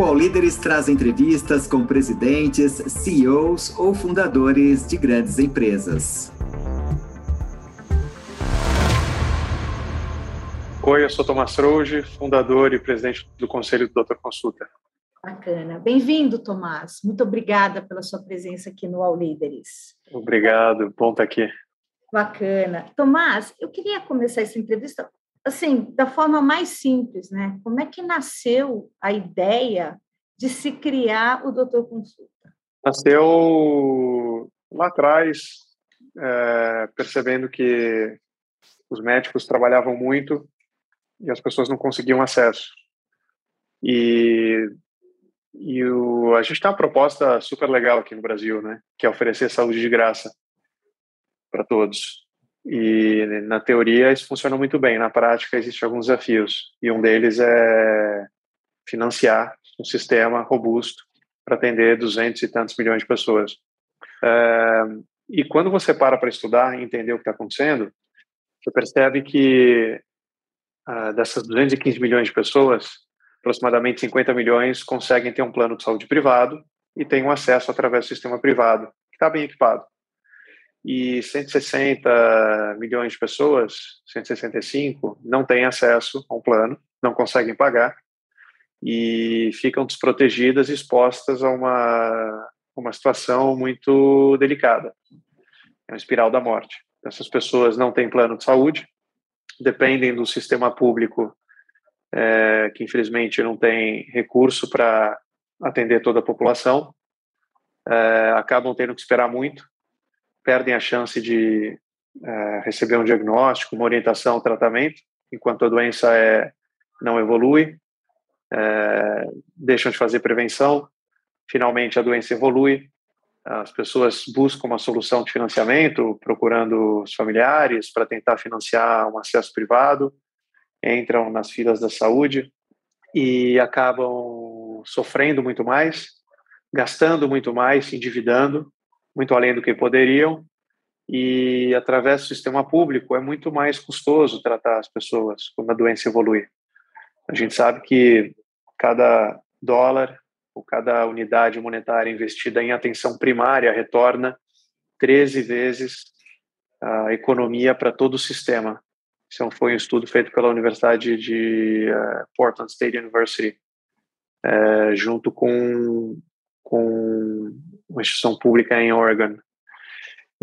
O All Líderes traz entrevistas com presidentes, CEOs ou fundadores de grandes empresas. Oi, eu sou Tomás Trouge, fundador e presidente do Conselho do Doutor Consulta. Bacana. Bem-vindo, Tomás. Muito obrigada pela sua presença aqui no All Líderes. Obrigado, bom estar aqui. Bacana. Tomás, eu queria começar essa entrevista assim, da forma mais simples, né? Como é que nasceu a ideia de se criar o Doutor Consulta? Nasceu lá atrás, é, percebendo que os médicos trabalhavam muito e as pessoas não conseguiam acesso. E, e o, a gente tem uma proposta super legal aqui no Brasil, né? Que é oferecer saúde de graça para todos. E na teoria isso funciona muito bem, na prática existem alguns desafios. E um deles é financiar um sistema robusto para atender 200 e tantos milhões de pessoas. É, e quando você para para estudar e entender o que está acontecendo, você percebe que uh, dessas 215 milhões de pessoas, aproximadamente 50 milhões conseguem ter um plano de saúde privado e têm um acesso através do sistema privado, que está bem equipado e 160 milhões de pessoas, 165, não têm acesso a um plano, não conseguem pagar e ficam desprotegidas, expostas a uma, uma situação muito delicada. É uma espiral da morte. Essas pessoas não têm plano de saúde, dependem do sistema público, é, que infelizmente não tem recurso para atender toda a população, é, acabam tendo que esperar muito perdem a chance de é, receber um diagnóstico, uma orientação, um tratamento, enquanto a doença é, não evolui, é, deixam de fazer prevenção, finalmente a doença evolui, as pessoas buscam uma solução de financiamento, procurando os familiares para tentar financiar um acesso privado, entram nas filas da saúde e acabam sofrendo muito mais, gastando muito mais, endividando, muito além do que poderiam, e através do sistema público é muito mais custoso tratar as pessoas quando a doença evolui. A gente sabe que cada dólar ou cada unidade monetária investida em atenção primária retorna 13 vezes a economia para todo o sistema. Isso foi um estudo feito pela Universidade de uh, Portland State University, uh, junto com, com uma instituição pública em Oregon.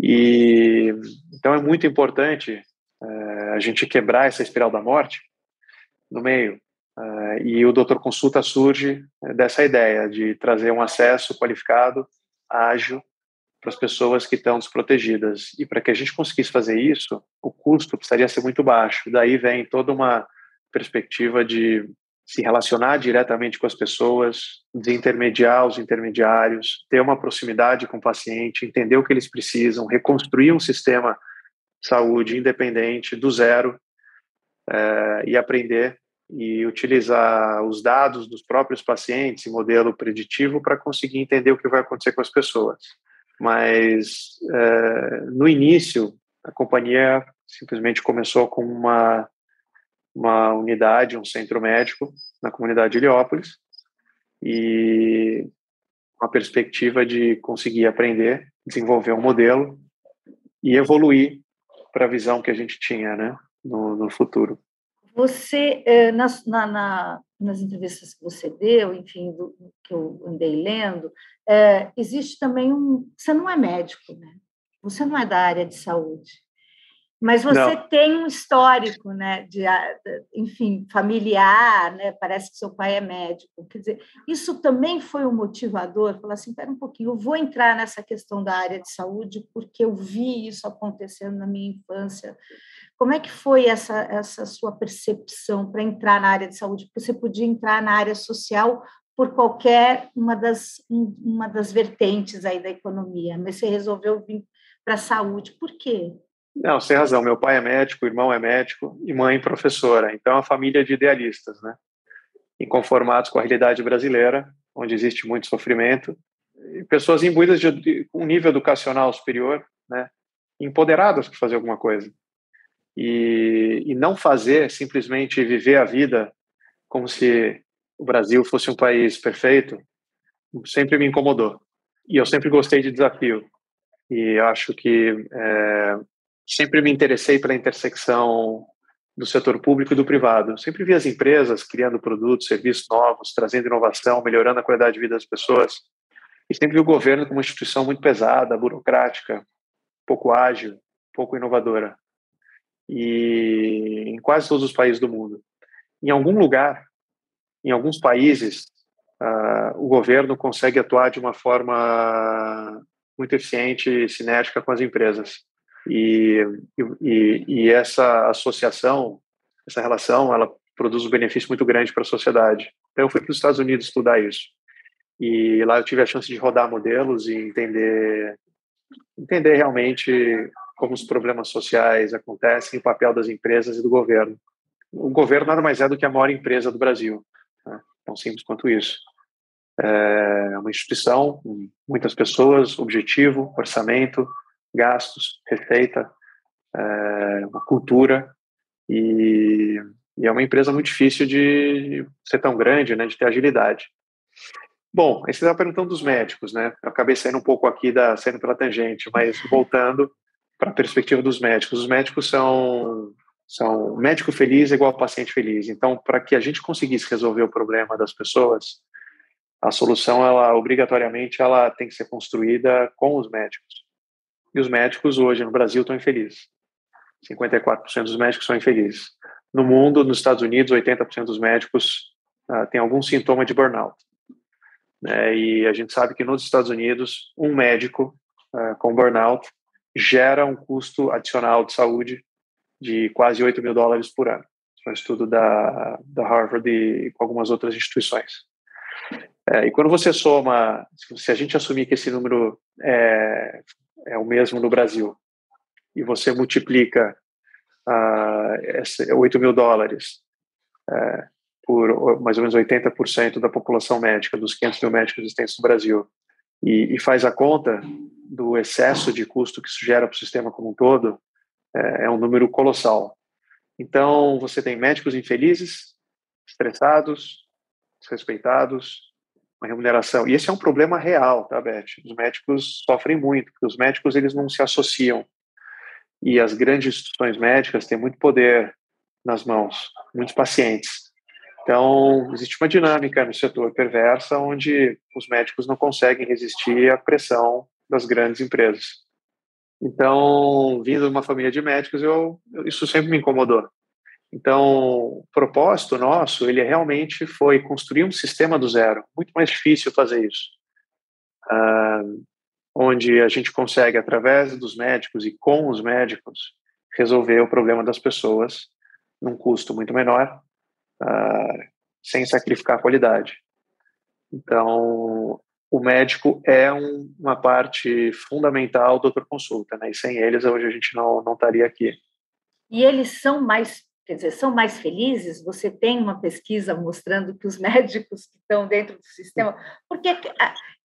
E então é muito importante uh, a gente quebrar essa espiral da morte no meio. Uh, e o Doutor Consulta surge dessa ideia de trazer um acesso qualificado, ágil, para as pessoas que estão desprotegidas. E para que a gente conseguisse fazer isso, o custo precisaria ser muito baixo. Daí vem toda uma perspectiva de se relacionar diretamente com as pessoas, desintermediar os intermediários, ter uma proximidade com o paciente, entender o que eles precisam, reconstruir um sistema de saúde independente do zero é, e aprender e utilizar os dados dos próprios pacientes e modelo preditivo para conseguir entender o que vai acontecer com as pessoas. Mas é, no início a companhia simplesmente começou com uma uma unidade, um centro médico na comunidade de Heliópolis e uma perspectiva de conseguir aprender, desenvolver um modelo e evoluir para a visão que a gente tinha né, no, no futuro. Você, eh, nas, na, na, nas entrevistas que você deu, enfim, do, que eu andei lendo, é, existe também um. Você não é médico, né? Você não é da área de saúde. Mas você Não. tem um histórico, né, de, enfim, familiar, né? Parece que seu pai é médico. Quer dizer, isso também foi um motivador. Falar assim, espera um pouquinho, eu vou entrar nessa questão da área de saúde porque eu vi isso acontecendo na minha infância. Como é que foi essa essa sua percepção para entrar na área de saúde? Porque você podia entrar na área social por qualquer uma das uma das vertentes aí da economia, mas você resolveu vir para a saúde. Por quê? Não, sem razão. Meu pai é médico, irmão é médico e mãe professora. Então, é uma família de idealistas, né? Inconformados com a realidade brasileira, onde existe muito sofrimento, pessoas imbuídas de um nível educacional superior, né? Empoderadas para fazer alguma coisa. E, e não fazer, simplesmente viver a vida como se o Brasil fosse um país perfeito sempre me incomodou. E eu sempre gostei de desafio. E acho que é, sempre me interessei pela intersecção do setor público e do privado. Sempre vi as empresas criando produtos, serviços novos, trazendo inovação, melhorando a qualidade de vida das pessoas. E sempre vi o governo como uma instituição muito pesada, burocrática, pouco ágil, pouco inovadora. E em quase todos os países do mundo. Em algum lugar, em alguns países, uh, o governo consegue atuar de uma forma muito eficiente e cinética com as empresas. E, e, e essa associação, essa relação, ela produz um benefício muito grande para a sociedade. Então, eu fui para os Estados Unidos estudar isso. E lá eu tive a chance de rodar modelos e entender, entender realmente como os problemas sociais acontecem, o papel das empresas e do governo. O governo nada mais é do que a maior empresa do Brasil. Né? Tão simples quanto isso. É uma instituição, muitas pessoas, objetivo, orçamento, gastos, receita, é uma cultura e, e, é uma empresa muito difícil de ser tão grande, né, de ter agilidade. Bom, aí você estava perguntando dos médicos, né? Eu acabei saindo um pouco aqui da saindo pela tangente, mas voltando para a perspectiva dos médicos, os médicos são são médico feliz é igual paciente feliz. Então, para que a gente conseguisse resolver o problema das pessoas, a solução ela obrigatoriamente ela tem que ser construída com os médicos. E os médicos hoje no Brasil estão infelizes. 54% dos médicos são infelizes. No mundo, nos Estados Unidos, 80% dos médicos uh, têm algum sintoma de burnout. Né? E a gente sabe que nos Estados Unidos, um médico uh, com burnout gera um custo adicional de saúde de quase 8 mil dólares por ano. É um estudo da, da Harvard e com algumas outras instituições. É, e quando você soma, se a gente assumir que esse número é, é o mesmo no Brasil, e você multiplica uh, esse, 8 mil dólares uh, por mais ou menos 80% da população médica, dos 500 mil médicos existentes no Brasil, e, e faz a conta do excesso de custo que isso gera para o sistema como um todo, é, é um número colossal. Então, você tem médicos infelizes, estressados, desrespeitados, uma remuneração. E esse é um problema real, tá, Beth? Os médicos sofrem muito, porque os médicos eles não se associam. E as grandes instituições médicas têm muito poder nas mãos, muitos pacientes. Então, existe uma dinâmica no setor perversa onde os médicos não conseguem resistir à pressão das grandes empresas. Então, vindo de uma família de médicos, eu, isso sempre me incomodou. Então, o propósito nosso, ele realmente foi construir um sistema do zero. Muito mais difícil fazer isso. Uh, onde a gente consegue, através dos médicos e com os médicos, resolver o problema das pessoas num custo muito menor, uh, sem sacrificar a qualidade. Então, o médico é um, uma parte fundamental do doutor consulta, né? E sem eles, hoje a gente não, não estaria aqui. E eles são mais quer dizer, são mais felizes? Você tem uma pesquisa mostrando que os médicos que estão dentro do sistema, porque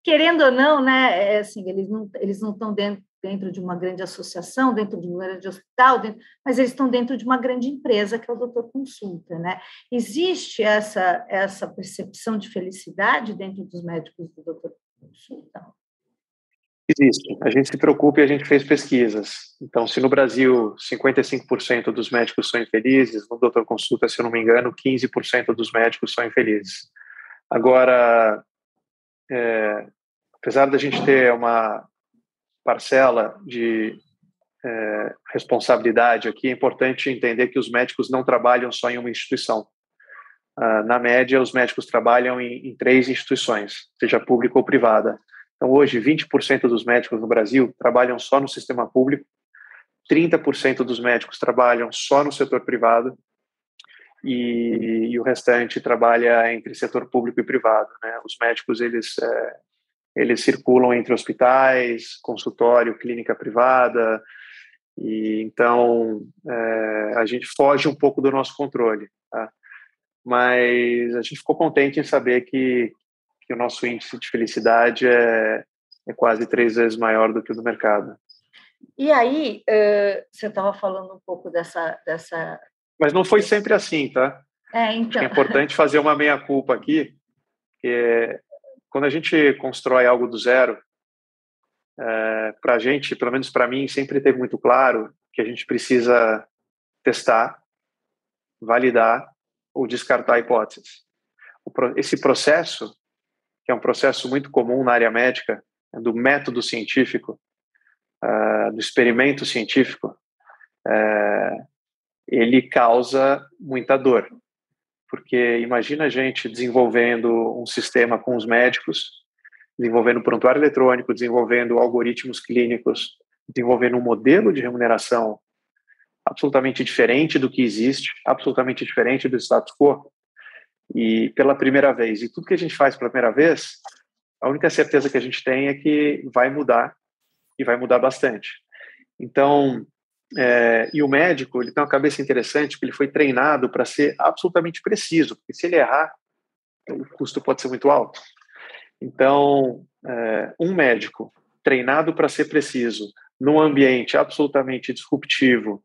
querendo ou não, né, é assim, eles não eles não estão dentro, dentro de uma grande associação, dentro de um grande hospital, dentro, mas eles estão dentro de uma grande empresa que é o Doutor Consulta, né? Existe essa essa percepção de felicidade dentro dos médicos do Doutor Consulta? Existe. A gente se preocupa e a gente fez pesquisas. Então, se no Brasil 55% dos médicos são infelizes, no Doutor Consulta, se eu não me engano, 15% dos médicos são infelizes. Agora, é, apesar da gente ter uma parcela de é, responsabilidade aqui, é importante entender que os médicos não trabalham só em uma instituição. Ah, na média, os médicos trabalham em, em três instituições, seja pública ou privada. Então, hoje, 20% dos médicos no Brasil trabalham só no sistema público, 30% dos médicos trabalham só no setor privado e, e, o restante trabalha entre setor público e privado. Né? Os médicos, eles, é, eles circulam entre hospitais, consultório, clínica privada, e então é, a gente foge um pouco do nosso controle. Tá? Mas a gente ficou contente em saber que, que o nosso índice de felicidade é, é quase três vezes maior do que o do mercado. E aí, uh, você estava falando um pouco dessa, dessa. Mas não foi sempre assim, tá? É, então... é importante fazer uma meia-culpa aqui, que quando a gente constrói algo do zero, é, para a gente, pelo menos para mim, sempre teve muito claro que a gente precisa testar, validar ou descartar hipóteses. Esse processo, que é um processo muito comum na área médica, é do método científico, uh, do experimento científico, uh, ele causa muita dor. Porque imagina a gente desenvolvendo um sistema com os médicos, desenvolvendo prontuário eletrônico, desenvolvendo algoritmos clínicos, desenvolvendo um modelo de remuneração absolutamente diferente do que existe, absolutamente diferente do status quo. E pela primeira vez, e tudo que a gente faz pela primeira vez, a única certeza que a gente tem é que vai mudar e vai mudar bastante. Então, é, e o médico, ele tem uma cabeça interessante, porque ele foi treinado para ser absolutamente preciso, porque se ele errar, o custo pode ser muito alto. Então, é, um médico treinado para ser preciso, num ambiente absolutamente disruptivo,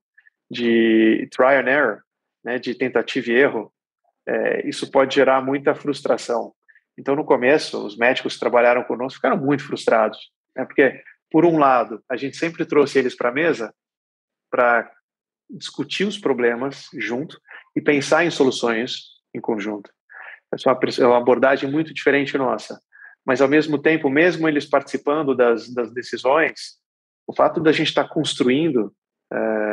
de trial and error, né, de tentativa e erro, é, isso pode gerar muita frustração. Então, no começo, os médicos que trabalharam conosco ficaram muito frustrados, né, porque, por um lado, a gente sempre trouxe eles para a mesa para discutir os problemas junto e pensar em soluções em conjunto. Essa é uma, é abordagem muito diferente nossa. Mas, ao mesmo tempo, mesmo eles participando das, das decisões, o fato da gente estar tá construindo é,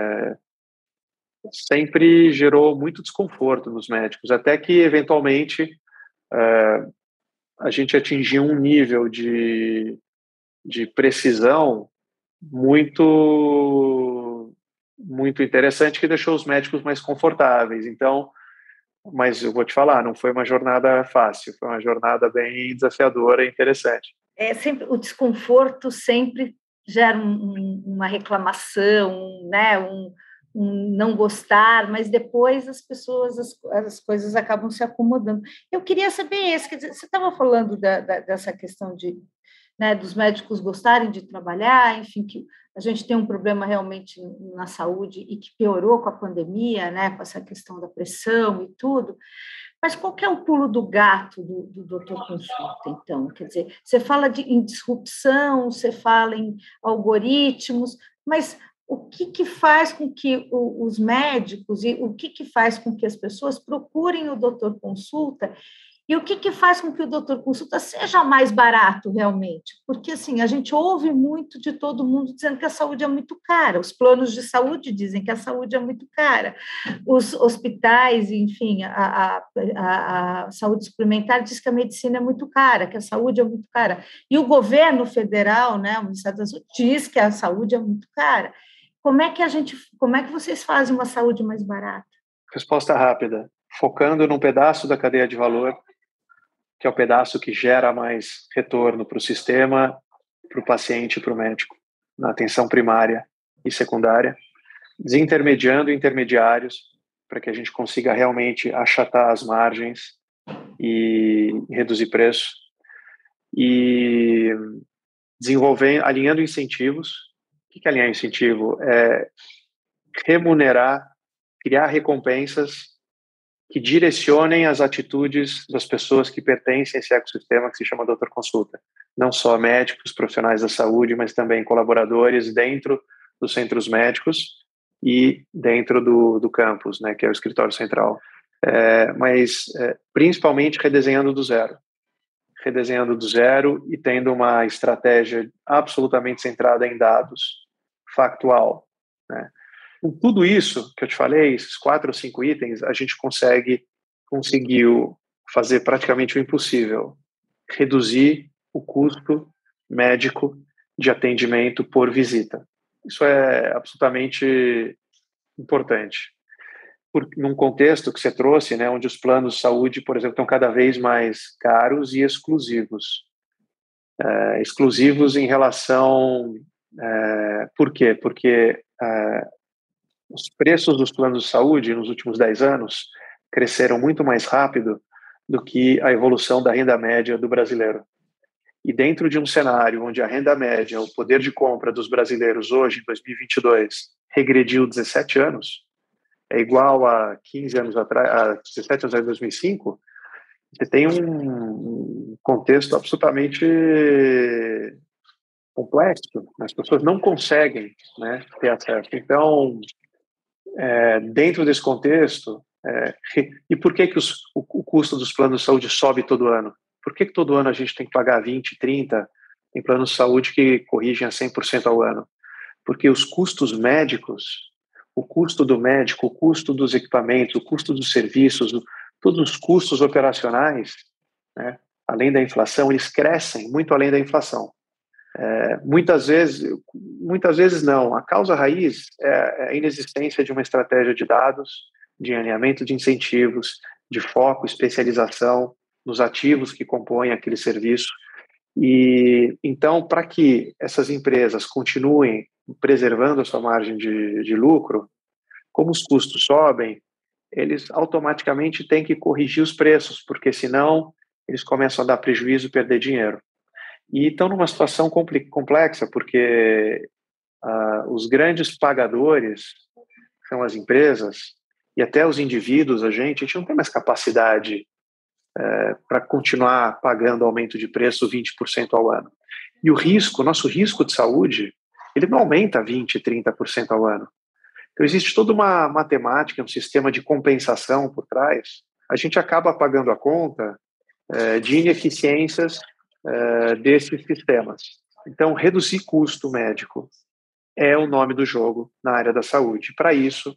sempre gerou muito desconforto nos médicos, até que, eventualmente, é, a gente atingiu um nível de, de precisão muito muito interessante que deixou os médicos mais confortáveis. Então, mas eu vou te falar, não foi uma jornada fácil, foi uma jornada bem desafiadora e interessante. É sempre o desconforto sempre gera um, uma reclamação, né, um, um, não gostar, mas depois as pessoas, as, as coisas acabam se acomodando. Eu queria saber isso, quer dizer, você estava falando da, da, dessa questão de né, dos médicos gostarem de trabalhar, enfim, que a gente tem um problema realmente na saúde e que piorou com a pandemia, né, com essa questão da pressão e tudo. Mas qual é o pulo do gato do, do doutor consulta, então? Quer dizer, você fala de, em disrupção, você fala em algoritmos, mas o que, que faz com que o, os médicos e o que, que faz com que as pessoas procurem o doutor consulta e o que, que faz com que o doutor consulta seja mais barato realmente? Porque assim, a gente ouve muito de todo mundo dizendo que a saúde é muito cara, os planos de saúde dizem que a saúde é muito cara, os hospitais, enfim, a, a, a saúde suplementar diz que a medicina é muito cara, que a saúde é muito cara. E o governo federal, né, o Ministério da Saúde, diz que a saúde é muito cara. Como é que a gente, como é que vocês fazem uma saúde mais barata? Resposta rápida, focando num pedaço da cadeia de valor que é o pedaço que gera mais retorno para o sistema, para o paciente e para o médico, na atenção primária e secundária, desintermediando intermediários para que a gente consiga realmente achatar as margens e reduzir preço e desenvolver, alinhando incentivos. Que é alinhar incentivo? É remunerar, criar recompensas que direcionem as atitudes das pessoas que pertencem a esse ecossistema que se chama doutor consulta. Não só médicos, profissionais da saúde, mas também colaboradores dentro dos centros médicos e dentro do, do campus, né, que é o escritório central. É, mas é, principalmente redesenhando do zero. Redesenhando do zero e tendo uma estratégia absolutamente centrada em dados, factual. Né? Com tudo isso que eu te falei, esses quatro ou cinco itens, a gente consegue conseguiu fazer praticamente o impossível, reduzir o custo médico de atendimento por visita. Isso é absolutamente importante. Por, num contexto que você trouxe, né, onde os planos de saúde, por exemplo, estão cada vez mais caros e exclusivos. É, exclusivos em relação. É, por quê? Porque é, os preços dos planos de saúde nos últimos 10 anos cresceram muito mais rápido do que a evolução da renda média do brasileiro. E dentro de um cenário onde a renda média, o poder de compra dos brasileiros hoje, em 2022, regrediu 17 anos, é igual a 15 anos atrás, a 17 anos atrás, 2005, você tem um contexto absolutamente complexo, as pessoas não conseguem né, ter acesso. Então, é, dentro desse contexto, é, e por que, que os, o, o, custo dos planos de saúde sobe todo ano? Por que, que todo ano a gente tem que pagar 20, 30 em planos de saúde que corrigem a 100% ao ano? Porque os custos médicos, o custo do médico, o custo dos equipamentos, o custo dos serviços, todos os custos operacionais, né, além da inflação, eles crescem muito além da inflação. É, muitas vezes, muitas vezes não. A causa raiz é a inexistência de uma estratégia de dados, de alinhamento de incentivos, de foco, especialização nos ativos que compõem aquele serviço. E então, para que essas empresas continuem preservando a sua margem de, de lucro, como os custos sobem, eles automaticamente têm que corrigir os preços, porque senão eles começam a dar prejuízo e perder dinheiro. E estão numa situação complexa, porque uh, os grandes pagadores são as empresas e até os indivíduos, a gente, a gente não tem mais capacidade uh, para continuar pagando aumento de preço 20% ao ano. E o risco, nosso risco de saúde, ele não aumenta 20%, 30% ao ano. Então, existe toda uma matemática, um sistema de compensação por trás. A gente acaba pagando a conta uh, de ineficiências uh, desses sistemas. Então, reduzir custo médico é o nome do jogo na área da saúde. Para isso,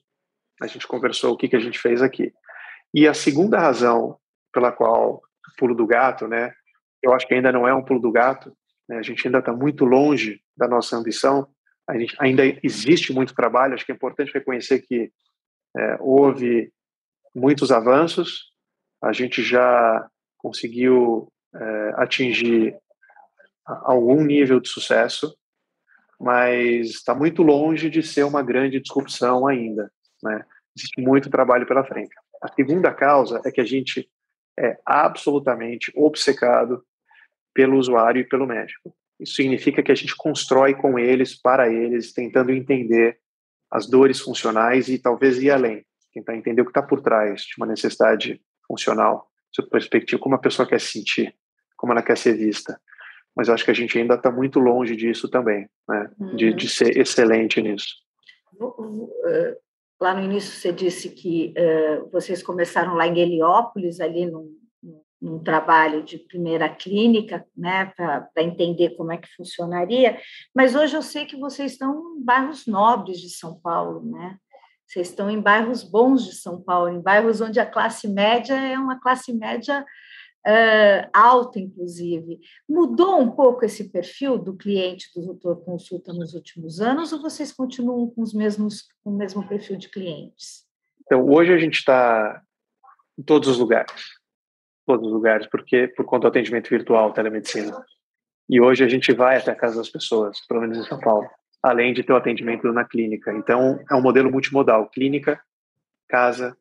a gente conversou o que, que a gente fez aqui. E a segunda razão pela qual pulo do gato, né? Eu acho que ainda não é um pulo do gato, né, a gente ainda está muito longe da nossa ambição, a gente, ainda existe muito trabalho, acho que é importante reconhecer que é, houve muitos avanços, a gente já conseguiu é, atingir algum nível de sucesso, mas está muito longe de ser uma grande disrupção ainda. Né? Existe muito trabalho pela frente. A segunda causa é que a gente é absolutamente obcecado pelo usuário e pelo médico. Isso significa que a gente constrói com eles, para eles, tentando entender as dores funcionais e talvez ir além, tentar entender o que está por trás de uma necessidade funcional, sob perspectiva, como a pessoa quer se sentir, como ela quer ser vista. Mas eu acho que a gente ainda está muito longe disso também, né? Uhum. De, de ser excelente nisso. Lá no início você disse que uh, vocês começaram lá em Heliópolis, ali num, num trabalho de primeira clínica, né, para entender como é que funcionaria. Mas hoje eu sei que vocês estão em bairros nobres de São Paulo, né? Vocês estão em bairros bons de São Paulo, em bairros onde a classe média é uma classe média uh, alta, inclusive. Mudou um pouco esse perfil do cliente do doutor consulta nos últimos anos ou vocês continuam com os mesmos com o mesmo perfil de clientes? Então, hoje a gente está em todos os lugares, todos os lugares, porque por conta do atendimento virtual, telemedicina. E hoje a gente vai até a casa das pessoas, pelo menos em São Paulo, além de ter o atendimento na clínica. Então, é um modelo multimodal: clínica, casa,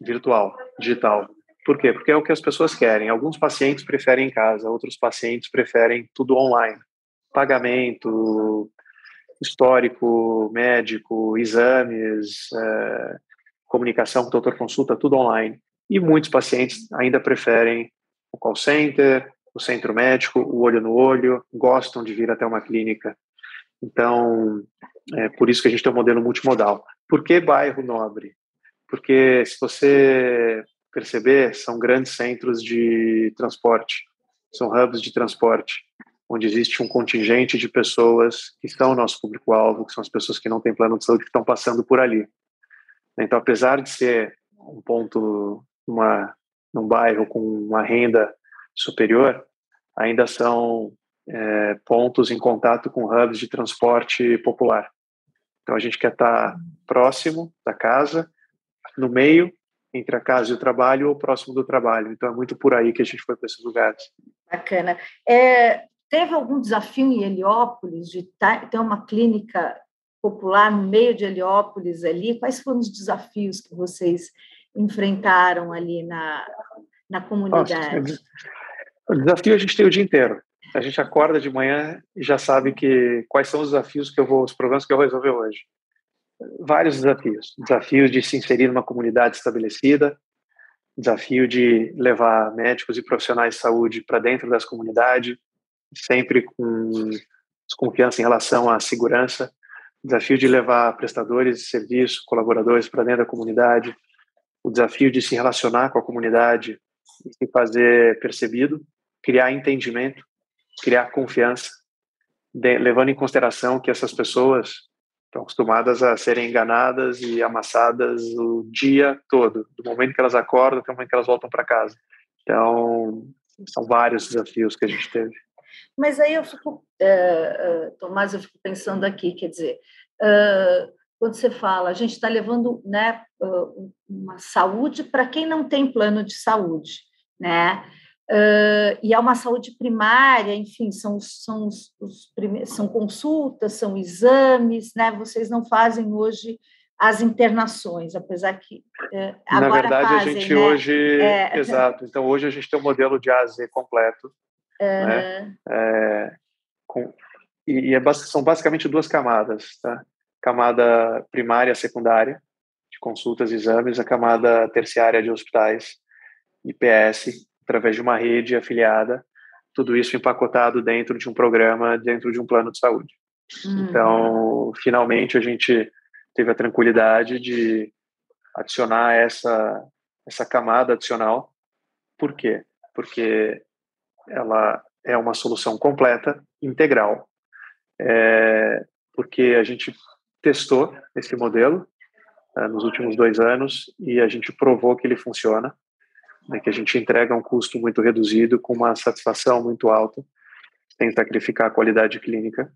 virtual, digital. Por quê? Porque é o que as pessoas querem. Alguns pacientes preferem em casa, outros pacientes preferem tudo online. Pagamento, histórico médico, exames, é, comunicação com o doutor consulta, tudo online. E muitos pacientes ainda preferem o call center, o centro médico, o olho no olho, gostam de vir até uma clínica. Então, é por isso que a gente tem um modelo multimodal. Por que bairro nobre? Porque se você perceber, são grandes centros de transporte, são hubs de transporte, onde existe um contingente de pessoas que são o nosso público-alvo, que são as pessoas que não têm plano de saúde que estão passando por ali. Então, apesar de ser um ponto, uma, num bairro com uma renda superior, ainda são é, pontos em contato com hubs de transporte popular. Então, a gente quer estar próximo da casa, no meio entre a casa e o trabalho ou próximo do trabalho. Então é muito por aí que a gente foi para esses lugares. Bacana. É, teve algum desafio em Heliópolis de ter uma clínica popular no meio de Heliópolis ali? Quais foram os desafios que vocês enfrentaram ali na, na comunidade? Nossa, o desafio a gente tem o dia inteiro. A gente acorda de manhã e já sabe que quais são os desafios que eu vou, os problemas que eu vou resolver hoje. vários desafios. Desafio de se inserir numa comunidade estabelecida, desafio de levar médicos e profissionais de saúde para dentro das comunidades, sempre com desconfiança em relação à segurança, desafio de levar prestadores de serviço, colaboradores para dentro da comunidade, o desafio de se relacionar com a comunidade e fazer percebido, criar entendimento, criar confiança, de, levando em consideração que essas pessoas estão acostumadas a serem enganadas e amassadas o dia todo, do momento que elas acordam até o momento que elas voltam para casa. Então, são vários desafios que a gente teve. Mas aí eu fico, é, Tomás, eu fico pensando aqui, quer dizer, é, quando você fala, a gente está levando né, uma saúde para quem não tem plano de saúde, né? Uh, e é uma saúde primária, enfim, são, são, os, os são consultas, são exames, né? Vocês não fazem hoje as internações, apesar que uh, agora Na verdade, fazem, a gente né? hoje... É... Exato. Então, hoje a gente tem um modelo de AZ completo, né? É, com, e, e é, são basicamente duas camadas, tá? Camada primária, secundária, de consultas e exames, a camada terciária de hospitais, IPS, através de uma rede afiliada, tudo isso empacotado dentro de um programa, dentro de um plano de saúde. Uhum. Então, finalmente, a gente teve a tranquilidade de adicionar essa, essa camada adicional. Por quê? Porque ela é uma solução completa, integral. É, porque a gente testou esse modelo uh, nos últimos dois anos e a gente provou que ele funciona né, que a gente entrega um custo muito reduzido, com uma satisfação muito alta, sem sacrificar a qualidade clínica.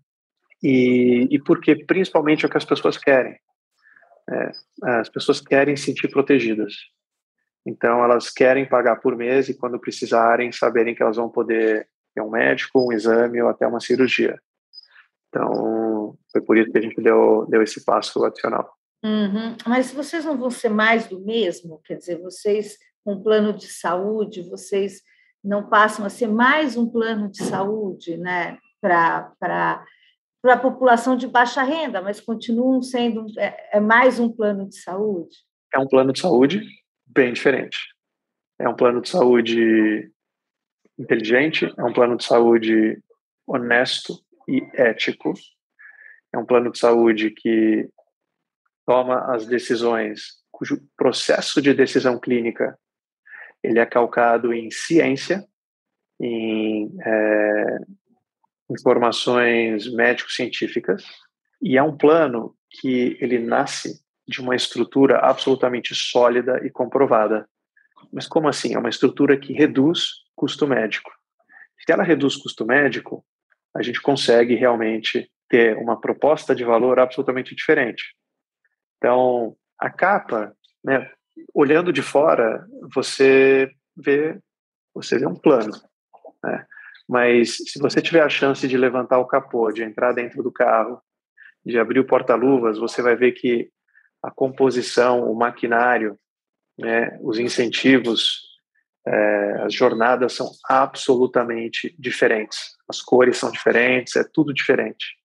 E, e porque principalmente é o que as pessoas querem. É, as pessoas querem se sentir protegidas. Então, elas querem pagar por mês e, quando precisarem, saberem que elas vão poder ter um médico, um exame ou até uma cirurgia. Então, foi por isso que a gente deu, deu esse passo adicional. Uhum. Mas vocês não vão ser mais do mesmo? Quer dizer, vocês um plano de saúde, vocês não passam a ser mais um plano de saúde né, para a população de baixa renda, mas continuam sendo é, é mais um plano de saúde? É um plano de saúde bem diferente. É um plano de saúde inteligente, é um plano de saúde honesto e ético. É um plano de saúde que toma as decisões cujo processo de decisão clínica ele é calcado em ciência, em é, informações médico-científicas, e é um plano que ele nasce de uma estrutura absolutamente sólida e comprovada. Mas como assim? É uma estrutura que reduz custo médico. Se ela reduz custo médico, a gente consegue realmente ter uma proposta de valor absolutamente diferente. Então, a capa, né, olhando de fora, você vê, você vê um plano, né? Mas se você tiver a chance de levantar o capô, de entrar dentro do carro, de abrir o porta-luvas, você vai ver que a composição, o maquinário, né, os incentivos, é, as jornadas são absolutamente diferentes. As cores são diferentes, é tudo diferente.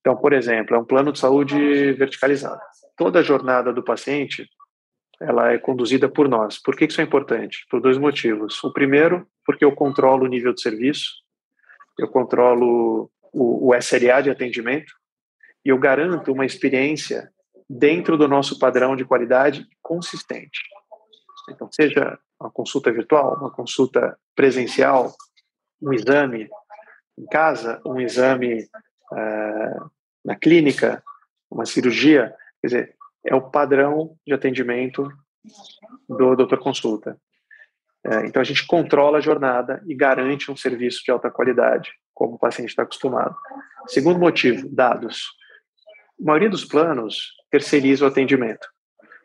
Então, por exemplo, é um plano de saúde verticalizado. Toda a jornada do paciente ela é conduzida por nós. Por que isso é importante? Por dois motivos. O primeiro, porque eu controlo o nível de serviço, eu controlo o, o SLA de atendimento e eu garanto uma experiência dentro do nosso padrão de qualidade consistente. Então, seja uma consulta virtual, uma consulta presencial, um exame em casa, um exame uh, na clínica, uma cirurgia, quer dizer, é o padrão de atendimento do doutor consulta. É, então a gente controla a jornada e garante um serviço de alta qualidade, como o paciente está acostumado. Segundo motivo, dados. A maioria dos planos terceiriza o atendimento.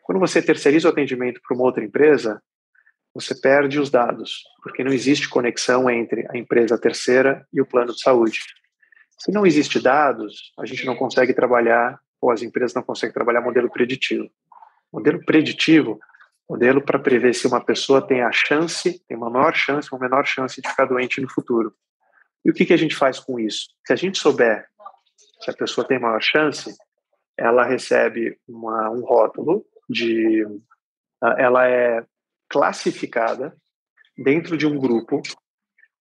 Quando você terceiriza o atendimento para uma outra empresa, você perde os dados, porque não existe conexão entre a empresa terceira e o plano de saúde. Se não existe dados, a gente não consegue trabalhar ou as empresas não conseguem trabalhar modelo preditivo. Modelo preditivo, modelo para prever se uma pessoa tem a chance, tem uma maior chance, uma menor chance de ficar doente no futuro. E o que, que a gente faz com isso? Se a gente souber se a pessoa tem maior chance, ela recebe uma, um rótulo de, ela é classificada dentro de um grupo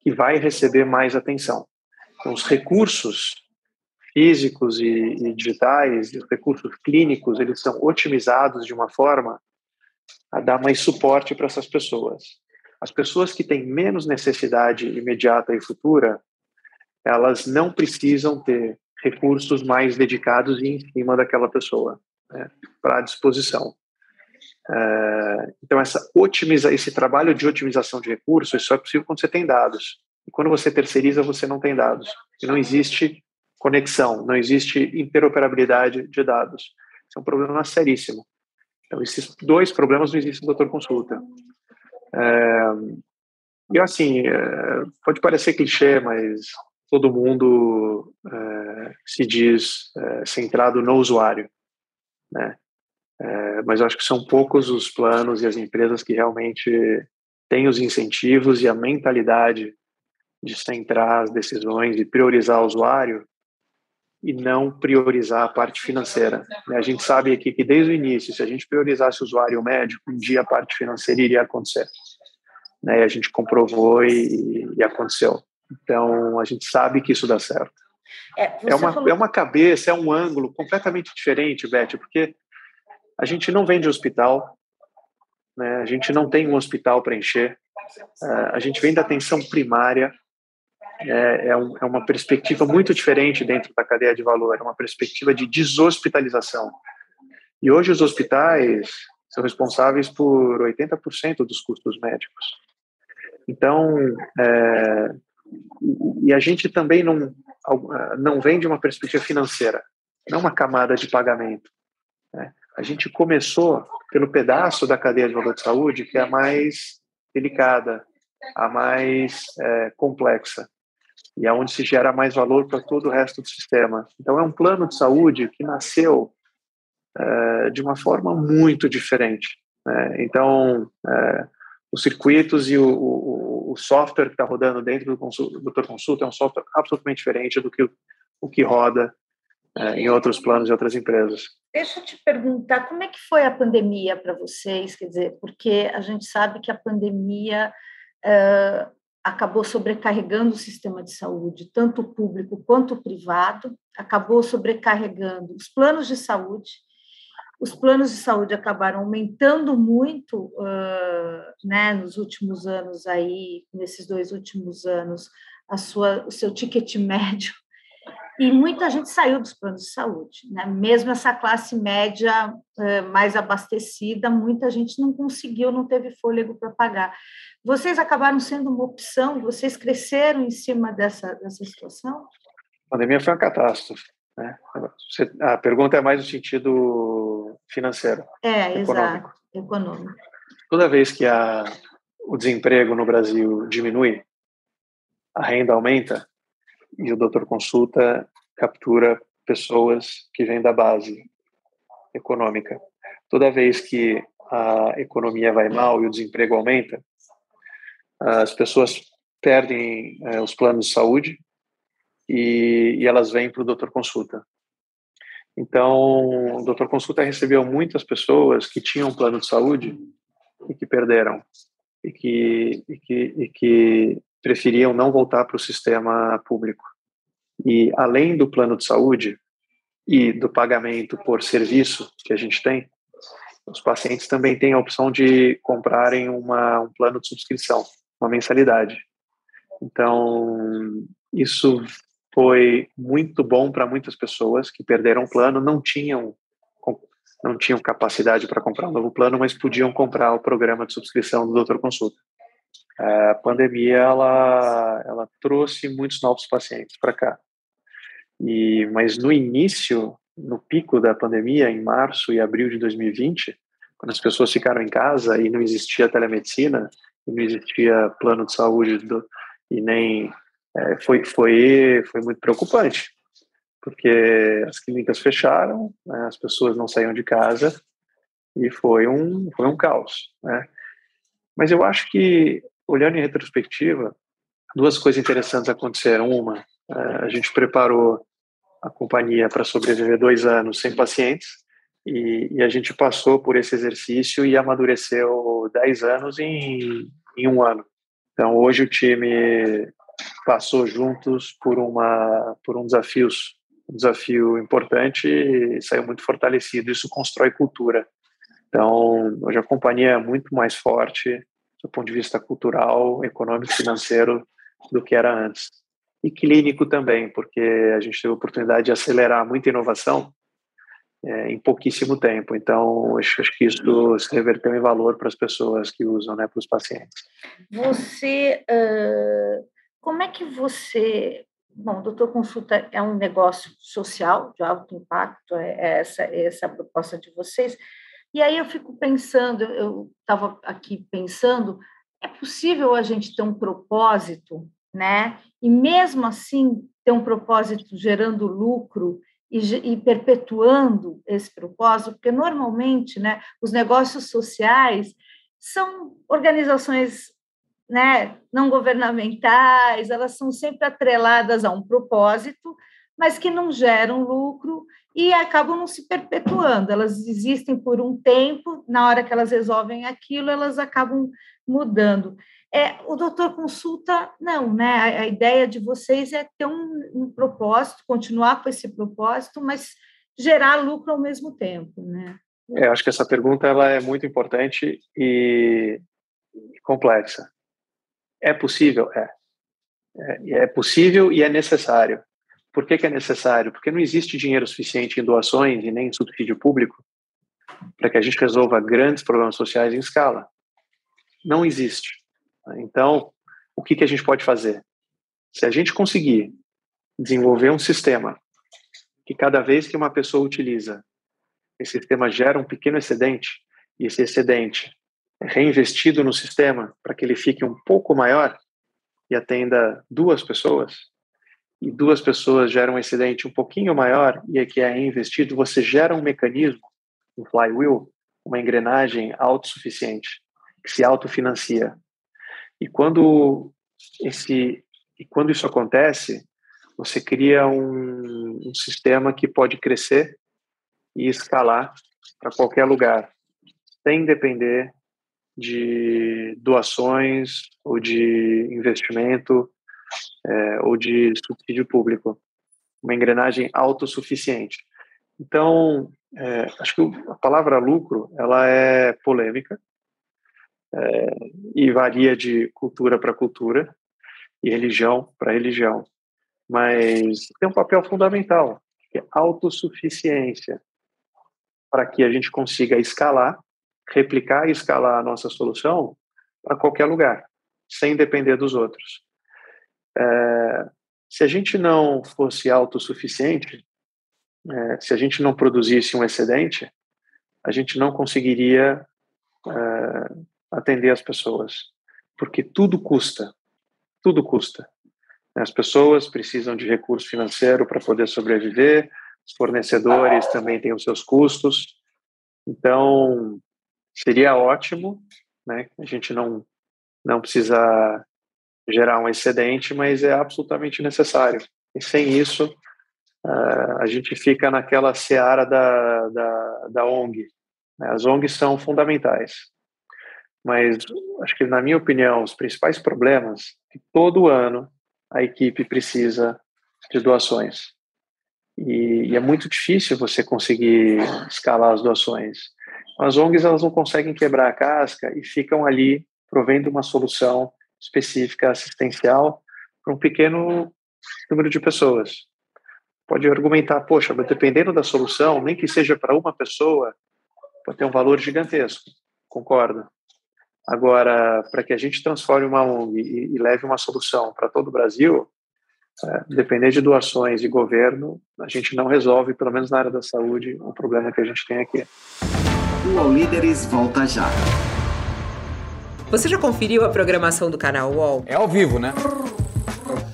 que vai receber mais atenção. Então, os recursos físicos e, e digitais, os recursos clínicos, eles são otimizados de uma forma a dar mais suporte para essas pessoas. As pessoas que têm menos necessidade imediata e futura, elas não precisam ter recursos mais dedicados em cima daquela pessoa, né, para disposição. É, então, essa otimiza, esse trabalho de otimização de recursos só é possível quando você tem dados. E quando você terceiriza, você não tem dados. E não existe conexão, não existe interoperabilidade de dados. Isso é um problema seríssimo. Então, esses dois problemas não existem no doutor consulta. É, e assim, é, pode parecer clichê, mas todo mundo é, se diz é, centrado no usuário, né? É, mas eu acho que são poucos os planos e as empresas que realmente têm os incentivos e a mentalidade de centrar as decisões e priorizar o usuário e não priorizar a parte financeira. Né? A gente sabe aqui que desde o início, se a gente priorizasse o usuário médico, um dia a parte financeira iria acontecer. Né? E a gente comprovou e, e aconteceu. Então, a gente sabe que isso dá certo. É, é uma, falou... é uma cabeça, é um ângulo completamente diferente, Beth, porque a gente não vende hospital, né? a gente não tem um hospital para encher, uh, a gente vem da atenção primária, é, é, um, é, uma perspectiva muito diferente dentro da cadeia de valor, é uma perspectiva de deshospitalização. E hoje os hospitais são responsáveis por 80% dos custos médicos. Então, é, e a gente também não, não vem de uma perspectiva financeira, não uma camada de pagamento. Né? A gente começou pelo pedaço da cadeia de valor de saúde que é a mais delicada, a mais é, complexa e é onde se gera mais valor para todo o resto do sistema. Então, é um plano de saúde que nasceu é, de uma forma muito diferente. Né? Então, é, os circuitos e o, o, o software que está rodando dentro do, Doutor Consulta é um software absolutamente diferente do que o, o que roda é, em outros planos e outras empresas. Deixa eu te perguntar, como é que foi a pandemia para vocês? Quer dizer, porque a gente sabe que a pandemia acabou sobrecarregando o sistema de saúde, tanto o público quanto o privado, acabou sobrecarregando os planos de saúde. Os planos de saúde acabaram aumentando muito, uh, né, nos últimos anos aí, nesses dois últimos anos, a sua, o seu ticket médio e muita gente saiu dos planos de saúde, né? Mesmo essa classe média eh, mais abastecida, muita gente não conseguiu, não teve fôlego para pagar. Vocês acabaram sendo uma opção? Vocês cresceram em cima dessa, dessa situação? A pandemia foi uma catástrofe. Né? a pergunta é mais no sentido financeiro. É, econômico. exato, econômico. Toda vez que a, o desemprego no Brasil diminui, a renda aumenta, e o doutor consulta captura pessoas que vêm da base econômica. Toda vez que a economia vai mal e o desemprego aumenta, as pessoas perdem é, os planos de saúde e, e elas vêm para o doutor consulta. Então, o doutor consulta recebeu muitas pessoas que tinham plano de saúde e que perderam e que, e que, e que preferiam não voltar para o sistema público. E além do plano de saúde e do pagamento por serviço que a gente tem, os pacientes também têm a opção de comprarem uma, um plano de subscrição, uma mensalidade. Então, isso foi muito bom para muitas pessoas que perderam o plano, não tinham não tinham capacidade para comprar um novo plano, mas podiam comprar o programa de subscrição do Doutor Consulta. A pandemia ela ela trouxe muitos novos pacientes para cá. E, mas no início, no pico da pandemia, em março e abril de 2020, quando as pessoas ficaram em casa e não existia telemedicina, e não existia plano de saúde do, e nem é, foi foi foi muito preocupante, porque as clínicas fecharam, né, as pessoas não saíam de casa e foi um foi um caos, né? Mas eu acho que olhando em retrospectiva, duas coisas interessantes aconteceram. Uma, é, a gente preparou a companhia para sobreviver dois anos sem pacientes e, e, a gente passou por esse exercício e amadureceu dez anos em, em um ano. Então hoje o time passou juntos por uma por um desafio um desafio importante e saiu muito fortalecido. Isso constrói cultura. Então hoje a companhia é muito mais forte do ponto de vista cultural, econômico, financeiro do que era antes. E clínico também, porque a gente teve a oportunidade de acelerar muita inovação é, em pouquíssimo tempo. Então, acho, acho, que isso se reverteu em valor para as pessoas que usam, né, para os pacientes. Você, uh, como é que você... Bom, Doutor Consulta é um negócio social de alto impacto, é, é essa, é essa a proposta de vocês, e aí eu fico pensando, eu estava aqui pensando, é possível a gente ter um propósito, né? E mesmo assim ter um propósito gerando lucro e, e perpetuando esse propósito, porque normalmente, né, os negócios sociais são organizações né, não governamentais, elas são sempre atreladas a um propósito, mas que não geram lucro e acabam não se perpetuando. Elas existem por um tempo, na hora que elas resolvem aquilo, elas acabam mudando. É, o doutor consulta, não, né? A, a ideia de vocês é ter um, um, propósito, continuar com esse propósito, mas gerar lucro ao mesmo tempo, né? É, acho que essa pergunta ela é muito importante e, e complexa. É possível? É. é. É possível e é necessário. Por que, que é necessário? Porque não existe dinheiro suficiente em doações e nem em subsídio público para que a gente resolva grandes problemas sociais em escala. Não existe. Então, o que, que a gente pode fazer? Se a gente conseguir desenvolver um sistema que cada vez que uma pessoa utiliza, esse sistema gera um pequeno excedente, e esse excedente é reinvestido no sistema para que ele fique um pouco maior e atenda duas pessoas, e duas pessoas geram um excedente um pouquinho maior e aqui é reinvestido, você gera um mecanismo, um flywheel, uma engrenagem autossuficiente, que se autofinancia. E quando esse e quando isso acontece, você cria um, um sistema que pode crescer e escalar para qualquer lugar, sem depender de doações ou de investimento é, ou de subsídio público. Uma engrenagem autossuficiente. Então, é, acho que a palavra lucro ela é polêmica, é, e varia de cultura para cultura e religião para religião. Mas tem um papel fundamental, que é autossuficiência, para que a gente consiga escalar, replicar e escalar a nossa solução para qualquer lugar, sem depender dos outros. É, se a gente não fosse autossuficiente, é, se a gente não produzisse um excedente, a gente não conseguiria é, atender as pessoas, porque tudo custa, tudo custa. As pessoas precisam de recurso financeiro para poder sobreviver, os fornecedores também têm os seus custos. Então, seria ótimo, né? A gente não não precisa gerar um excedente, mas é absolutamente necessário. E sem isso, uh, a gente fica naquela seara da, da, da ONG. As ONGs são fundamentais. Mas acho que, na minha opinião, os principais problemas é que todo ano a equipe precisa de doações. E, e, é muito difícil você conseguir escalar as doações. As ONGs elas não conseguem quebrar a casca e ficam ali provendo uma solução específica assistencial para um pequeno número de pessoas. Pode argumentar, poxa, mas dependendo da solução, nem que seja para uma pessoa, pode ter um valor gigantesco. Concordo. Agora, para que a gente transforme uma ONG e, e leve uma solução para todo o Brasil, é, depender de doações e governo, a gente não resolve, pelo menos na área da saúde, o problema que a gente tem aqui. O All Líderes volta já. Você já conferiu a programação do canal UOL? É ao vivo, né?